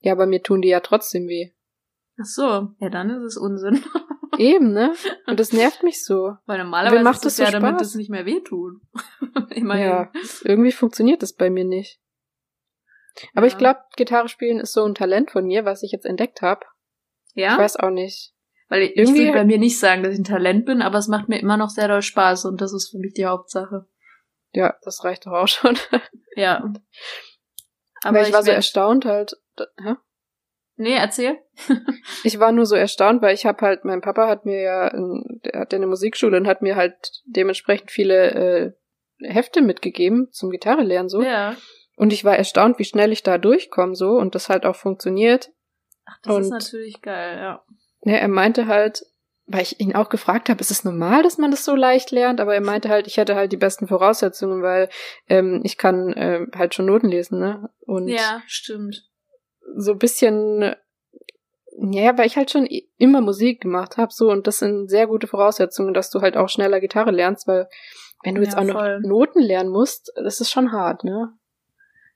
ja, aber mir tun die ja trotzdem weh. Ach so, ja, dann ist es Unsinn. Eben, ne? Und das nervt mich so. Weil normalerweise macht ist es das ja, so damit Spaß? es nicht mehr wehtut. Immerhin. Ja, irgendwie funktioniert das bei mir nicht. Aber Ja. ich glaube, Gitarre spielen ist so ein Talent von mir, was ich jetzt entdeckt habe. Ja? Ich weiß auch nicht. Weil ich, ich Irgendwie- würde bei mir nicht sagen, dass ich ein Talent bin, aber es macht mir immer noch sehr doll Spaß und das ist für mich die Hauptsache. Ja, das reicht doch auch schon. Ja. Aber ich war so erstaunt halt. Hä? Nee, erzähl. Ich war nur so erstaunt, weil ich habe halt, mein Papa hat mir ja, der hat ja eine Musikschule und hat mir halt dementsprechend viele äh, Hefte mitgegeben zum Gitarre lernen so. Ja. Und ich war erstaunt, wie schnell ich da durchkomme so und das halt auch funktioniert. Ach, das ist Und- natürlich geil, ja. Ja, er meinte halt, weil ich ihn auch gefragt habe, ist es normal, dass man das so leicht lernt? Aber er meinte halt, ich hätte halt die besten Voraussetzungen, weil ähm, ich kann ähm, halt schon Noten lesen, ne? Und Ja, stimmt. so ein bisschen, ja, weil ich halt schon immer Musik gemacht habe, so und das sind sehr gute Voraussetzungen, dass du halt auch schneller Gitarre lernst, weil wenn du jetzt Ja, auch noch voll. Noten lernen musst, das ist schon hart, ne?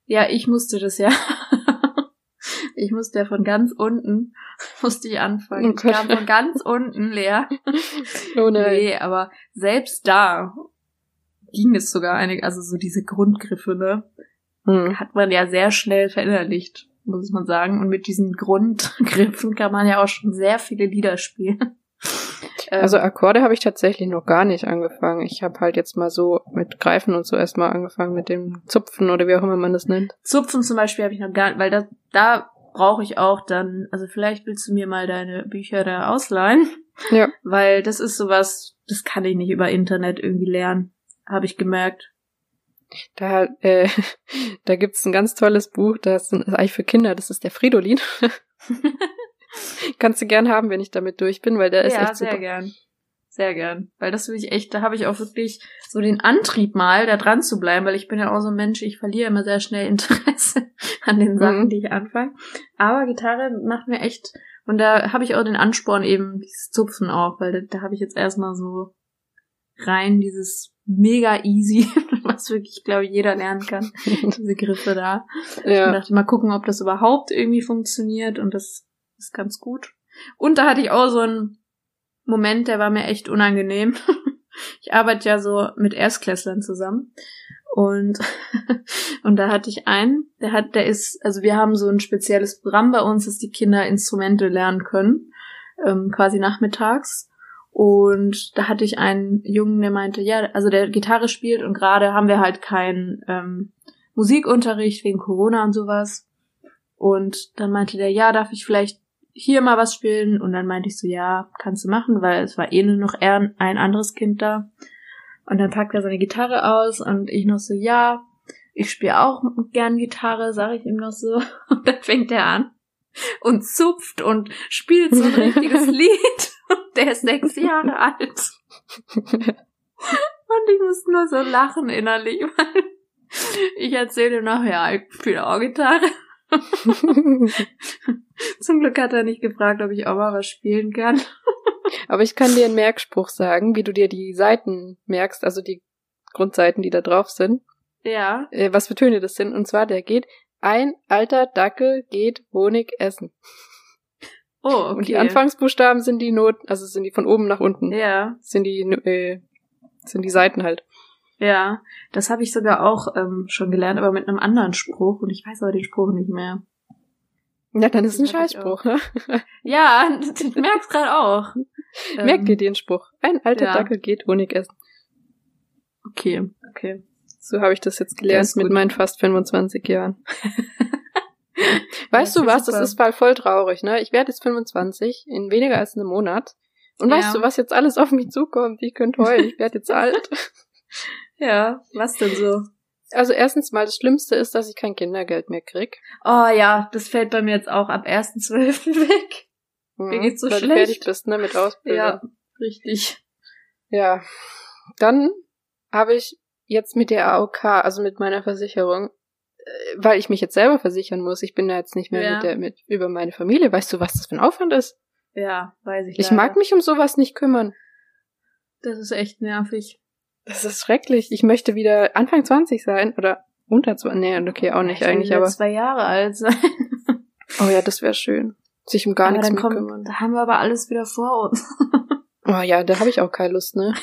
Ja, ich musste das ja. Ich musste ja von ganz unten, musste ich anfangen. Oh Ich kam von ganz unten leer. Oh nein. Nee, aber selbst da ging es sogar einig, also so diese Grundgriffe, ne? Hm. hat man ja sehr schnell verinnerlicht, muss man sagen. Und mit diesen Grundgriffen kann man ja auch schon sehr viele Lieder spielen. Also Akkorde habe ich tatsächlich noch gar nicht angefangen. Ich habe halt jetzt mal so mit Greifen und so erstmal angefangen mit dem Zupfen oder wie auch immer man das nennt. Zupfen zum Beispiel habe ich noch gar nicht, weil da, da brauche ich auch dann, also vielleicht willst du mir mal deine Bücher da ausleihen, Ja. weil das ist sowas, das kann ich nicht über Internet irgendwie lernen, habe ich gemerkt. Da, äh, da gibt's ein ganz tolles Buch, das ist eigentlich für Kinder, das ist der Fridolin. Kannst du gern haben, wenn ich damit durch bin, weil der ist ja, echt sehr super. gern. Sehr gern. Weil das will ich echt, da habe ich auch wirklich so den Antrieb mal, da dran zu bleiben, weil ich bin ja auch so ein Mensch, ich verliere immer sehr schnell Interesse an den Sachen, Mhm. die ich anfange. Aber Gitarre macht mir echt, und da habe ich auch den Ansporn eben, dieses Zupfen auch, weil da, da habe ich jetzt erstmal so rein dieses mega easy, was wirklich, glaube ich, jeder lernen kann, diese Griffe da. Ich ja. dachte, mal gucken, ob das überhaupt irgendwie funktioniert und das ist ganz gut. Und da hatte ich auch so einen Moment, der war mir echt unangenehm. Ich arbeite ja so mit Erstklässlern zusammen und und da hatte ich einen, der hat, der ist, also wir haben so ein spezielles Programm bei uns, dass die Kinder Instrumente lernen können, ähm, quasi nachmittags. Und da hatte ich einen Jungen, der meinte, ja, also der Gitarre spielt und gerade haben wir halt keinen ähm, Musikunterricht wegen Corona und sowas. Und dann meinte der, ja, darf ich vielleicht hier mal was spielen? Und dann meinte ich so, ja, kannst du machen, weil es war eh nur noch ein anderes Kind da. Und dann packt er seine Gitarre aus und ich noch so, ja, ich spiele auch gern Gitarre, sage ich ihm noch so. Und dann fängt er an und zupft und spielt so ein richtiges Lied. Und der ist sechs Jahre alt. Und ich musste nur so lachen innerlich, weil ich erzähle ihm noch, ja, ich spiele auch Gitarre. Zum Glück hat er nicht gefragt, ob ich auch mal was spielen kann. Aber ich kann dir einen Merkspruch sagen, wie du dir die Seiten merkst, also die Grundseiten, die da drauf sind, Ja. äh, was für Töne das sind. Und zwar, der geht, ein alter Dackel geht Honig essen. Oh, okay. Und die Anfangsbuchstaben sind die Noten, also sind die von oben nach unten, Ja, sind die, äh, sind die Seiten halt. Ja. Das habe ich sogar auch ähm, schon gelernt, aber mit einem anderen Spruch. Und ich weiß aber den Spruch nicht mehr. Ja, dann ist es ein Das Scheißspruch, ne? Ja, ich merk's gerade auch. Merk dir Ähm, den Spruch. Ein alter ja. Dackel geht Honig essen. Okay, okay. So habe ich das jetzt gelernt mit meinen fast 25 Jahren. weißt Ja, du was? Das super. ist mal voll traurig, ne? Ich werde jetzt 25 in weniger als einem Monat. Und Ja. weißt du, was jetzt alles auf mich zukommt? Ich könnte heulen. Ich werde jetzt alt. Ja, was denn so? Also erstens mal, das Schlimmste ist, dass ich kein Kindergeld mehr krieg. Oh ja, das fällt bei mir jetzt auch ab 1.12. weg. Mhm, Mir geht's so weil du schlecht. fertig bist, ne, mit Ausbildung. Ja, richtig. Ja. Dann habe ich jetzt mit der AOK, also mit meiner Versicherung, äh, weil ich mich jetzt selber versichern muss, ich bin da jetzt nicht mehr Ja. mit der, mit, über meine Familie. Weißt du, was das für ein Aufwand ist? Ja, weiß ich. Ich leider. mag mich um sowas nicht kümmern. Das ist echt nervig. Das ist schrecklich. Ich möchte wieder Anfang 20 sein oder unter 20. Nee, okay, auch nicht Ich eigentlich, aber. zwei Jahre alt sein. Oh ja, das wäre schön. Sich um gar aber nichts mehr kommt, kümmern. da haben wir aber alles wieder vor uns. Oh ja, da habe ich auch keine Lust, ne?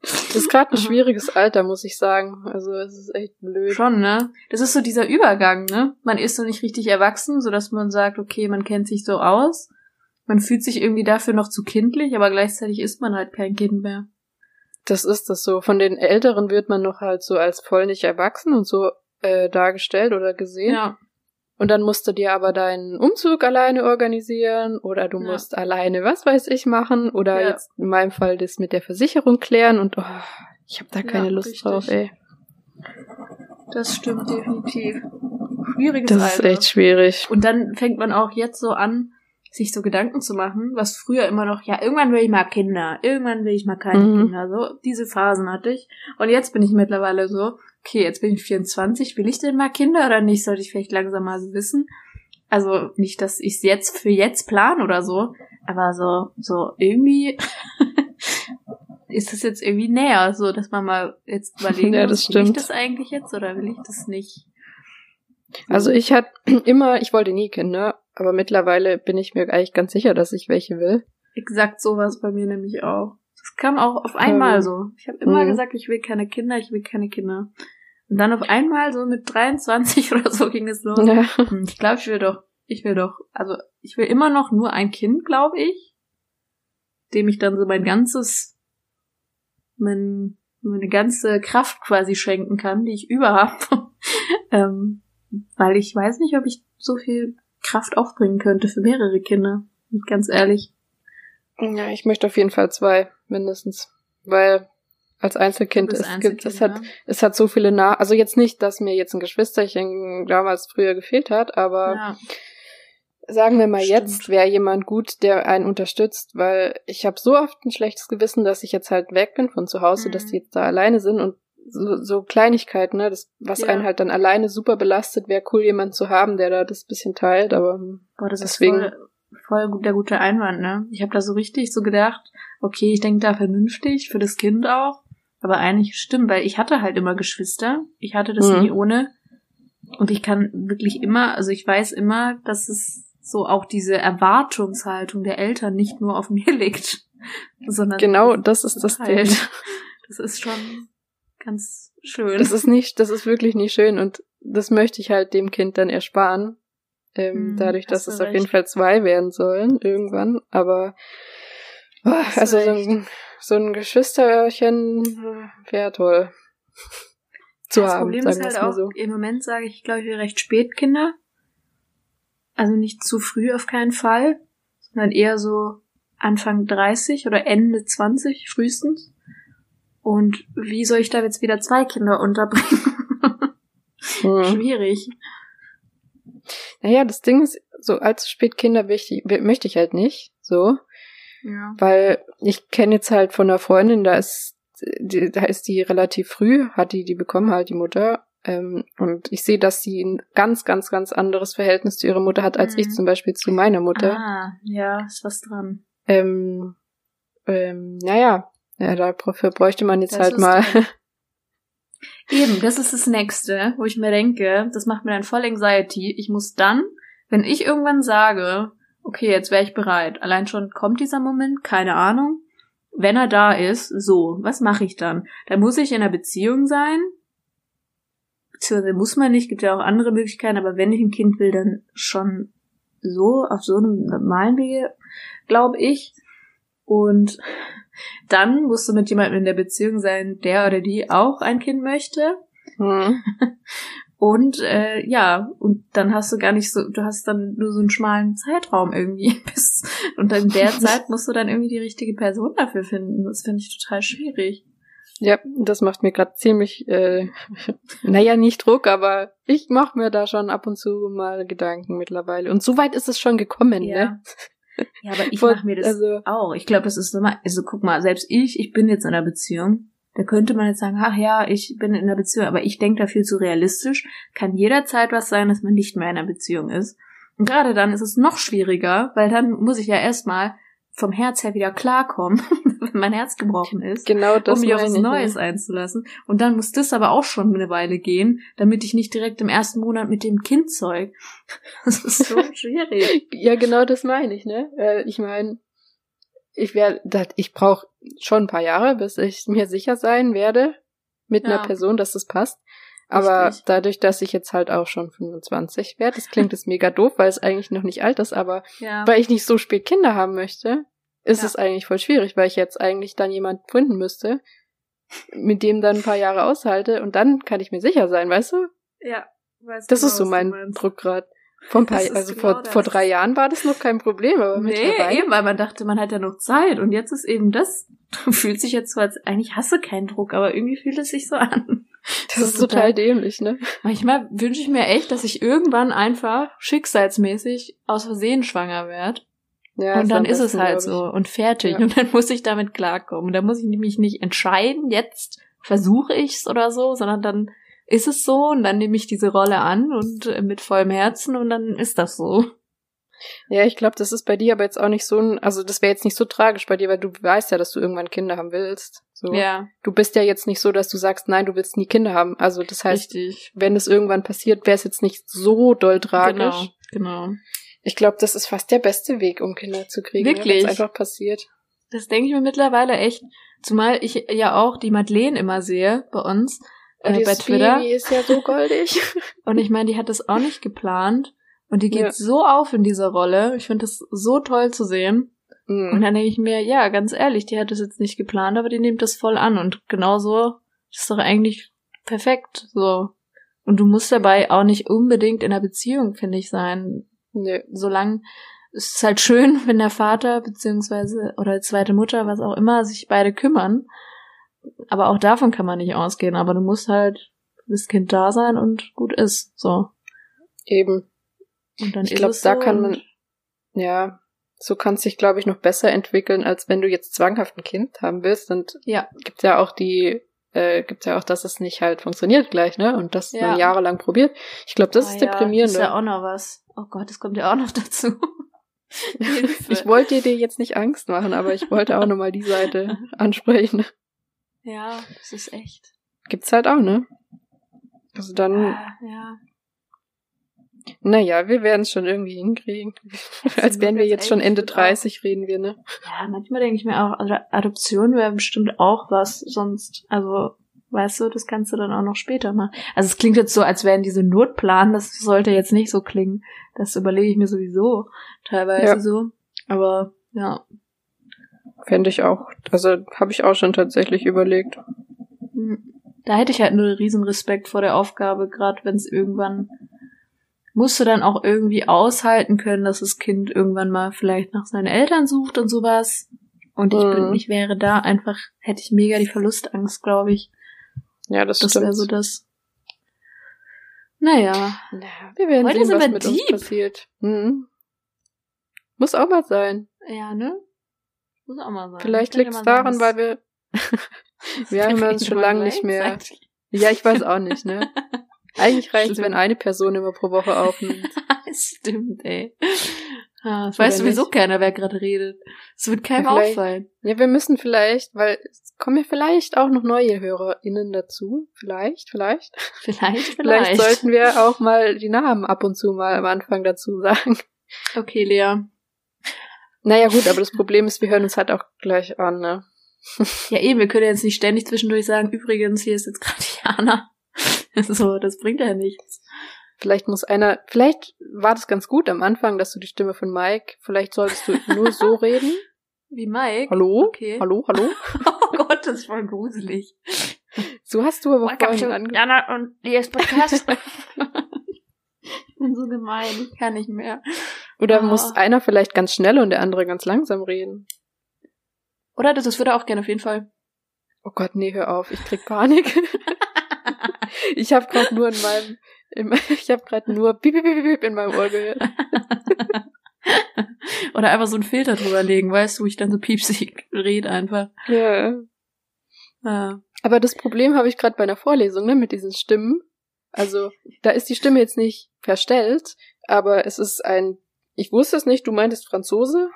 Das ist gerade ein schwieriges Alter, muss ich sagen. Also es ist echt blöd. Schon, ne? Das ist so dieser Übergang, ne? Man ist so nicht richtig erwachsen, so dass man sagt, okay, man kennt sich so aus. Man fühlt sich irgendwie dafür noch zu kindlich, aber gleichzeitig ist man halt kein Kind mehr. Das ist das so. Von den Älteren wird man noch halt so als voll nicht erwachsen und so äh, dargestellt oder gesehen. Ja. Und dann musst du dir aber deinen Umzug alleine organisieren oder du Ja. musst alleine was weiß ich machen oder Ja. jetzt in meinem Fall das mit der Versicherung klären und oh, ich habe da Ja, keine Lust richtig. drauf, ey. Das stimmt definitiv. Schwieriges Das ist Alter. echt schwierig. Und dann fängt man auch jetzt so an, sich so Gedanken zu machen, was früher immer noch, ja, irgendwann will ich mal Kinder, irgendwann will ich mal keine Mhm. Kinder, so, diese Phasen hatte ich. Und jetzt bin ich mittlerweile so, okay, jetzt bin ich 24, will ich denn mal Kinder oder nicht, sollte ich vielleicht langsam mal so wissen. Also nicht, dass ich es jetzt für jetzt plan oder so, aber so, so irgendwie ist es jetzt irgendwie näher, so, dass man mal jetzt überlegen Ja, muss, das will ich das eigentlich jetzt oder will ich das nicht? Also ich hatte immer, ich wollte nie Kinder, aber mittlerweile bin ich mir eigentlich ganz sicher, dass ich welche will. Exakt sowas bei mir nämlich auch. Das kam auch auf einmal Ähm, so. Ich habe immer mhm. gesagt, ich will keine Kinder, ich will keine Kinder. Und dann auf einmal so mit 23 oder so ging es los. Ja. Hm, Ich glaube, ich will doch, ich will doch, also ich will immer noch nur ein Kind, glaube ich, dem ich dann so mein ganzes, mein, meine ganze Kraft quasi schenken kann, die ich über habe. ähm, weil ich weiß nicht, ob ich so viel Kraft aufbringen könnte für mehrere Kinder. Ganz ehrlich. Ja, ich möchte auf jeden Fall zwei, mindestens. Weil als Einzelkind, es gibt, es hat, Einzelkind, ne? es hat so viele Nach, also jetzt nicht, dass mir jetzt ein Geschwisterchen damals früher gefehlt hat, aber Ja. sagen wir mal Stimmt. jetzt wäre jemand gut, der einen unterstützt, weil ich habe so oft ein schlechtes Gewissen, dass ich jetzt halt weg bin von zu Hause, Mhm. dass die jetzt da alleine sind und so, so Kleinigkeiten, ne, das, was Ja. einen halt dann alleine super belastet, wäre cool, jemand zu haben, der da das bisschen teilt, aber Boah, das Deswegen- ist voll, voll gut, der gute Einwand, ne? Ich habe da so richtig so gedacht, okay, ich denke da vernünftig, für das Kind auch. Aber eigentlich stimmt, weil ich hatte halt immer Geschwister. Ich hatte das Mhm. nie ohne. Und ich kann wirklich immer, also ich weiß immer, dass es so auch diese Erwartungshaltung der Eltern nicht nur auf mir liegt, sondern genau, das ist das geteilt. Ding. Das ist schon ganz schön. Das ist nicht, das ist wirklich nicht schön und das möchte ich halt dem Kind dann ersparen. Ähm, Mhm, dadurch, dass es auf recht. jeden Fall zwei werden sollen irgendwann. Aber oh, also so ein, so ein Geschwisterchen wäre toll zu das haben, Problem ist halt auch, so. im Moment sage ich, glaube ich, recht spät Kinder. Also nicht zu früh auf keinen Fall, sondern eher so Anfang 30 oder Ende 20 frühestens. Und wie soll ich da jetzt wieder zwei Kinder unterbringen? Hm. Schwierig. Naja, das Ding ist, so allzu spät Kinder möchte ich, möchte ich halt nicht, so. Ja. Weil ich kenne jetzt halt von einer Freundin, da ist, die, da ist die relativ früh, hat die die bekommen halt die Mutter. Ähm, und ich sehe, dass sie ein ganz, ganz, ganz anderes Verhältnis zu ihrer Mutter hat, als Mhm. ich zum Beispiel zu meiner Mutter. Ah, ja, ist was dran. Ähm, ähm, naja, ja, dafür bräuchte man jetzt Das halt mal. Eben, das ist das Nächste, wo ich mir denke, das macht mir dann voll Anxiety. Ich muss dann, wenn ich irgendwann sage, okay, jetzt wäre ich bereit, allein schon kommt dieser Moment, keine Ahnung. Wenn er da ist, so, was mache ich dann? Dann muss ich in einer Beziehung sein. Beziehungsweise muss man nicht, gibt ja auch andere Möglichkeiten, aber wenn ich ein Kind will, dann schon so, auf so einem normalen Wege, glaube ich. Und dann musst du mit jemandem in der Beziehung sein, der oder die auch ein Kind möchte. Hm. Und äh, ja, und dann hast du gar nicht so, du hast dann nur so einen schmalen Zeitraum irgendwie. Bis, und in der Zeit musst du dann irgendwie die richtige Person dafür finden. Das finde ich total schwierig. Ja, das macht mir gerade ziemlich, äh, naja, nicht Druck, aber ich mache mir da schon ab und zu mal Gedanken mittlerweile. Und so weit ist es schon gekommen, ne? Ja, aber ich mache mir das also- auch. Ich glaube, das ist normal. Also guck mal, selbst ich, ich bin jetzt in einer Beziehung. Da könnte man jetzt sagen, ach ja, ich bin in einer Beziehung, aber ich denke da viel zu realistisch. Kann jederzeit was sein, dass man nicht mehr in einer Beziehung ist. Und gerade dann ist es noch schwieriger, weil dann muss ich ja erstmal vom Herz her wieder klarkommen, wenn mein Herz gebrochen ist Genau das um mich auf was ich, Neues ne? einzulassen. Und dann muss das aber auch schon eine Weile gehen, damit ich nicht direkt im ersten Monat mit dem Kind zeug. Das ist so schwierig. Ja, genau das meine ich, ne? Äh, ich meine, ich werde, ich brauche schon ein paar Jahre, bis ich mir sicher sein werde mit Ja. einer Person, dass es passt. Aber Richtig. dadurch, dass ich jetzt halt auch schon 25 werde, das klingt jetzt mega doof, weil es eigentlich noch nicht alt ist, aber Ja. weil ich nicht so spät Kinder haben möchte, ist Ja. es eigentlich voll schwierig, weil ich jetzt eigentlich dann jemand finden müsste, mit dem dann ein paar Jahre aushalte und dann kann ich mir sicher sein, weißt du? ja. Weiß Das genau, ist so du mein meinst. Druck gerade. Vor ein paar, also genau vor, das. vor drei Jahren war das noch kein Problem, aber Nee, mittlerweile. eben, weil man dachte, man hat ja noch Zeit und jetzt ist eben das, du fühlst dich jetzt so, als eigentlich hast du keinen Druck, aber irgendwie fühlt es sich so an. Das ist total dämlich, ne? Manchmal wünsche ich mir echt, dass ich irgendwann einfach schicksalsmäßig aus Versehen schwanger werde. Ja, und dann ist es besten, halt glaub ich. so und fertig. Ja. Und dann muss ich damit klarkommen. Da muss ich mich nicht entscheiden, jetzt versuche ich's oder so, sondern dann ist es so und dann nehme ich diese Rolle an und äh, mit vollem Herzen und dann ist das so. Ja, ich glaube, das ist bei dir aber jetzt auch nicht so ein, also das wäre jetzt nicht so tragisch bei dir, weil du weißt ja, dass du irgendwann Kinder haben willst. So. Ja, Du bist ja jetzt nicht so, dass du sagst, nein, du willst nie Kinder haben. Also das heißt, richtig. wenn es irgendwann passiert, wäre es jetzt nicht so doll tragisch. Genau, genau. Ich glaube, das ist fast der beste Weg, um Kinder zu kriegen. Wirklich? Wenn es einfach passiert. Das denke ich mir mittlerweile echt. Zumal ich ja auch die Madeleine immer sehe bei uns Und äh, bei Twitter. Baby ist ja so goldig. Und ich meine, die hat das auch nicht geplant. Und die geht Ja. so auf in dieser Rolle. Ich finde das so toll zu sehen. Und Mhm. dann denke ich mir, ja, ganz ehrlich, die hat das jetzt nicht geplant, aber die nimmt das voll an. Und genauso ist doch eigentlich perfekt. So. Und du musst dabei auch nicht unbedingt in einer Beziehung, finde ich, sein. Nö. Solange es ist halt schön, wenn der Vater beziehungsweise oder die zweite Mutter, was auch immer, sich beide kümmern. Aber auch davon kann man nicht ausgehen. Aber du musst halt das Kind da sein und gut ist. So. Eben. Und dann Ich glaube, da so kann man, ja, so kann es sich, glaube ich, noch besser entwickeln, als wenn du jetzt zwanghaft ein Kind haben willst. Und Ja. gibt ja auch die, äh, gibt ja auch, dass es nicht halt funktioniert gleich, ne? Und das Ja. man jahrelang probiert. Ich glaube, das Ah ist ja, deprimierend. Das ist ja auch noch was. Oh Gott, das kommt ja auch noch dazu. Ich wollte dir jetzt nicht Angst machen, aber ich wollte auch nochmal die Seite ansprechen. Ja, das ist echt. Gibt's halt auch, ne? Also dann, Ah, ja. Naja, wir werden es schon irgendwie hinkriegen. Als wären wir jetzt schon Ende Absolut, auch. 30, reden wir, ne? Ja, manchmal denke ich mir auch, also Adoption wäre bestimmt auch was sonst. Also, weißt du, das kannst du dann auch noch später machen. Also es klingt jetzt so, als wären diese Notplan, das sollte jetzt nicht so klingen. Das überlege ich mir sowieso teilweise Ja. so. Aber ja. Fände ich auch. Also habe ich auch schon tatsächlich überlegt. Hm. Da hätte ich halt nur riesen Respekt vor der Aufgabe, gerade wenn es irgendwann musst du dann auch irgendwie aushalten können, dass das Kind irgendwann mal vielleicht nach seinen Eltern sucht und sowas. Und ich bin, Mhm. ich wäre da einfach, hätte ich mega die Verlustangst, glaube ich. Ja, das, Das stimmt. wäre so das. Naja. Ja, wir werden Heute sehen, was mit uns deep. passiert. Mhm. Muss auch mal sein. Ja, ne? Muss auch mal sein. Vielleicht liegt es daran, weil wir wir haben uns schon lange nicht mehr. Ja, ich weiß auch nicht, ne? Eigentlich reicht es, wenn eine Person immer pro Woche aufnimmt. Stimmt, ey. Ah, das weiß sowieso nicht? keiner, wer gerade redet. Es wird keinem Ja, auffallen. Ja, wir müssen vielleicht, weil es kommen ja vielleicht auch noch neue HörerInnen dazu. Vielleicht, vielleicht. Vielleicht, Vielleicht, vielleicht. sollten wir auch mal die Namen ab und zu mal am Anfang dazu sagen. Okay, Lea. Naja, gut, aber das Problem ist, wir hören uns halt auch gleich an, ne? Ja, eben, wir können jetzt nicht ständig zwischendurch sagen, übrigens, hier ist jetzt gerade Jana. So, das bringt ja nichts. Vielleicht muss einer, vielleicht war das ganz gut am Anfang, dass du die Stimme von Mike, vielleicht solltest du nur so reden. Wie Mike. Hallo? Okay. Hallo, hallo? Oh Gott, das ist voll gruselig. So hast du aber Welcome vorhin to Jana und Leas Podcast. ich bin so gemein, ich kann nicht mehr. Oder Ah. muss einer vielleicht ganz schnell und der andere ganz langsam reden? Oder das, das würde er auch gerne auf jeden Fall. Oh Gott, nee, hör auf, ich krieg Panik. Ich habe gerade nur in meinem, im, ich habe gerade nur piep, piep, piep, piep in meinem Ohr gehört. Oder einfach so einen Filter drüber legen, weißt du, wo ich dann so piepsig rede einfach. Ja. Ja. Aber das Problem habe ich gerade bei einer Vorlesung, ne, mit diesen Stimmen. Also, da ist die Stimme jetzt nicht verstellt, aber es ist ein, ich wusste es nicht, du meintest Franzose?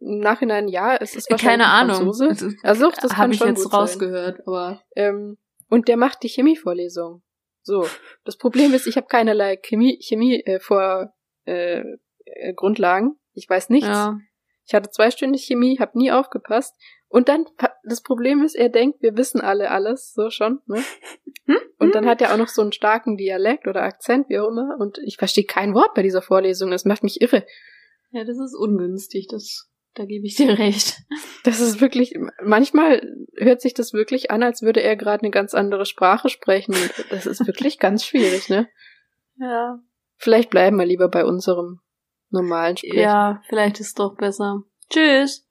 Im Nachhinein ja, es ist wahrscheinlich Keine ein Ahnung. Franzose. Also, das Habe ich schon jetzt rausgehört, aber Ähm, und der macht die Chemievorlesung. So, das Problem ist, ich habe keinerlei Chemie, Chemie äh, vor äh, äh, Grundlagen. Ich weiß nichts. ja. Ich hatte zwei Stunden Chemie, habe nie aufgepasst. Und dann, das Problem ist, er denkt, wir wissen alle alles, so schon, ne? Hm? Und dann hat er auch noch so einen starken Dialekt oder Akzent, wie auch immer. Und ich verstehe kein Wort bei dieser Vorlesung. Das macht mich irre. Ja, das ist ungünstig. Das, da gebe ich dir recht. Das ist wirklich, manchmal hört sich das wirklich an, als würde er gerade eine ganz andere Sprache sprechen. Das ist wirklich ganz schwierig, ne? Ja. Vielleicht bleiben wir lieber bei unserem normalen Sprech. Ja, vielleicht ist es doch besser. Tschüss.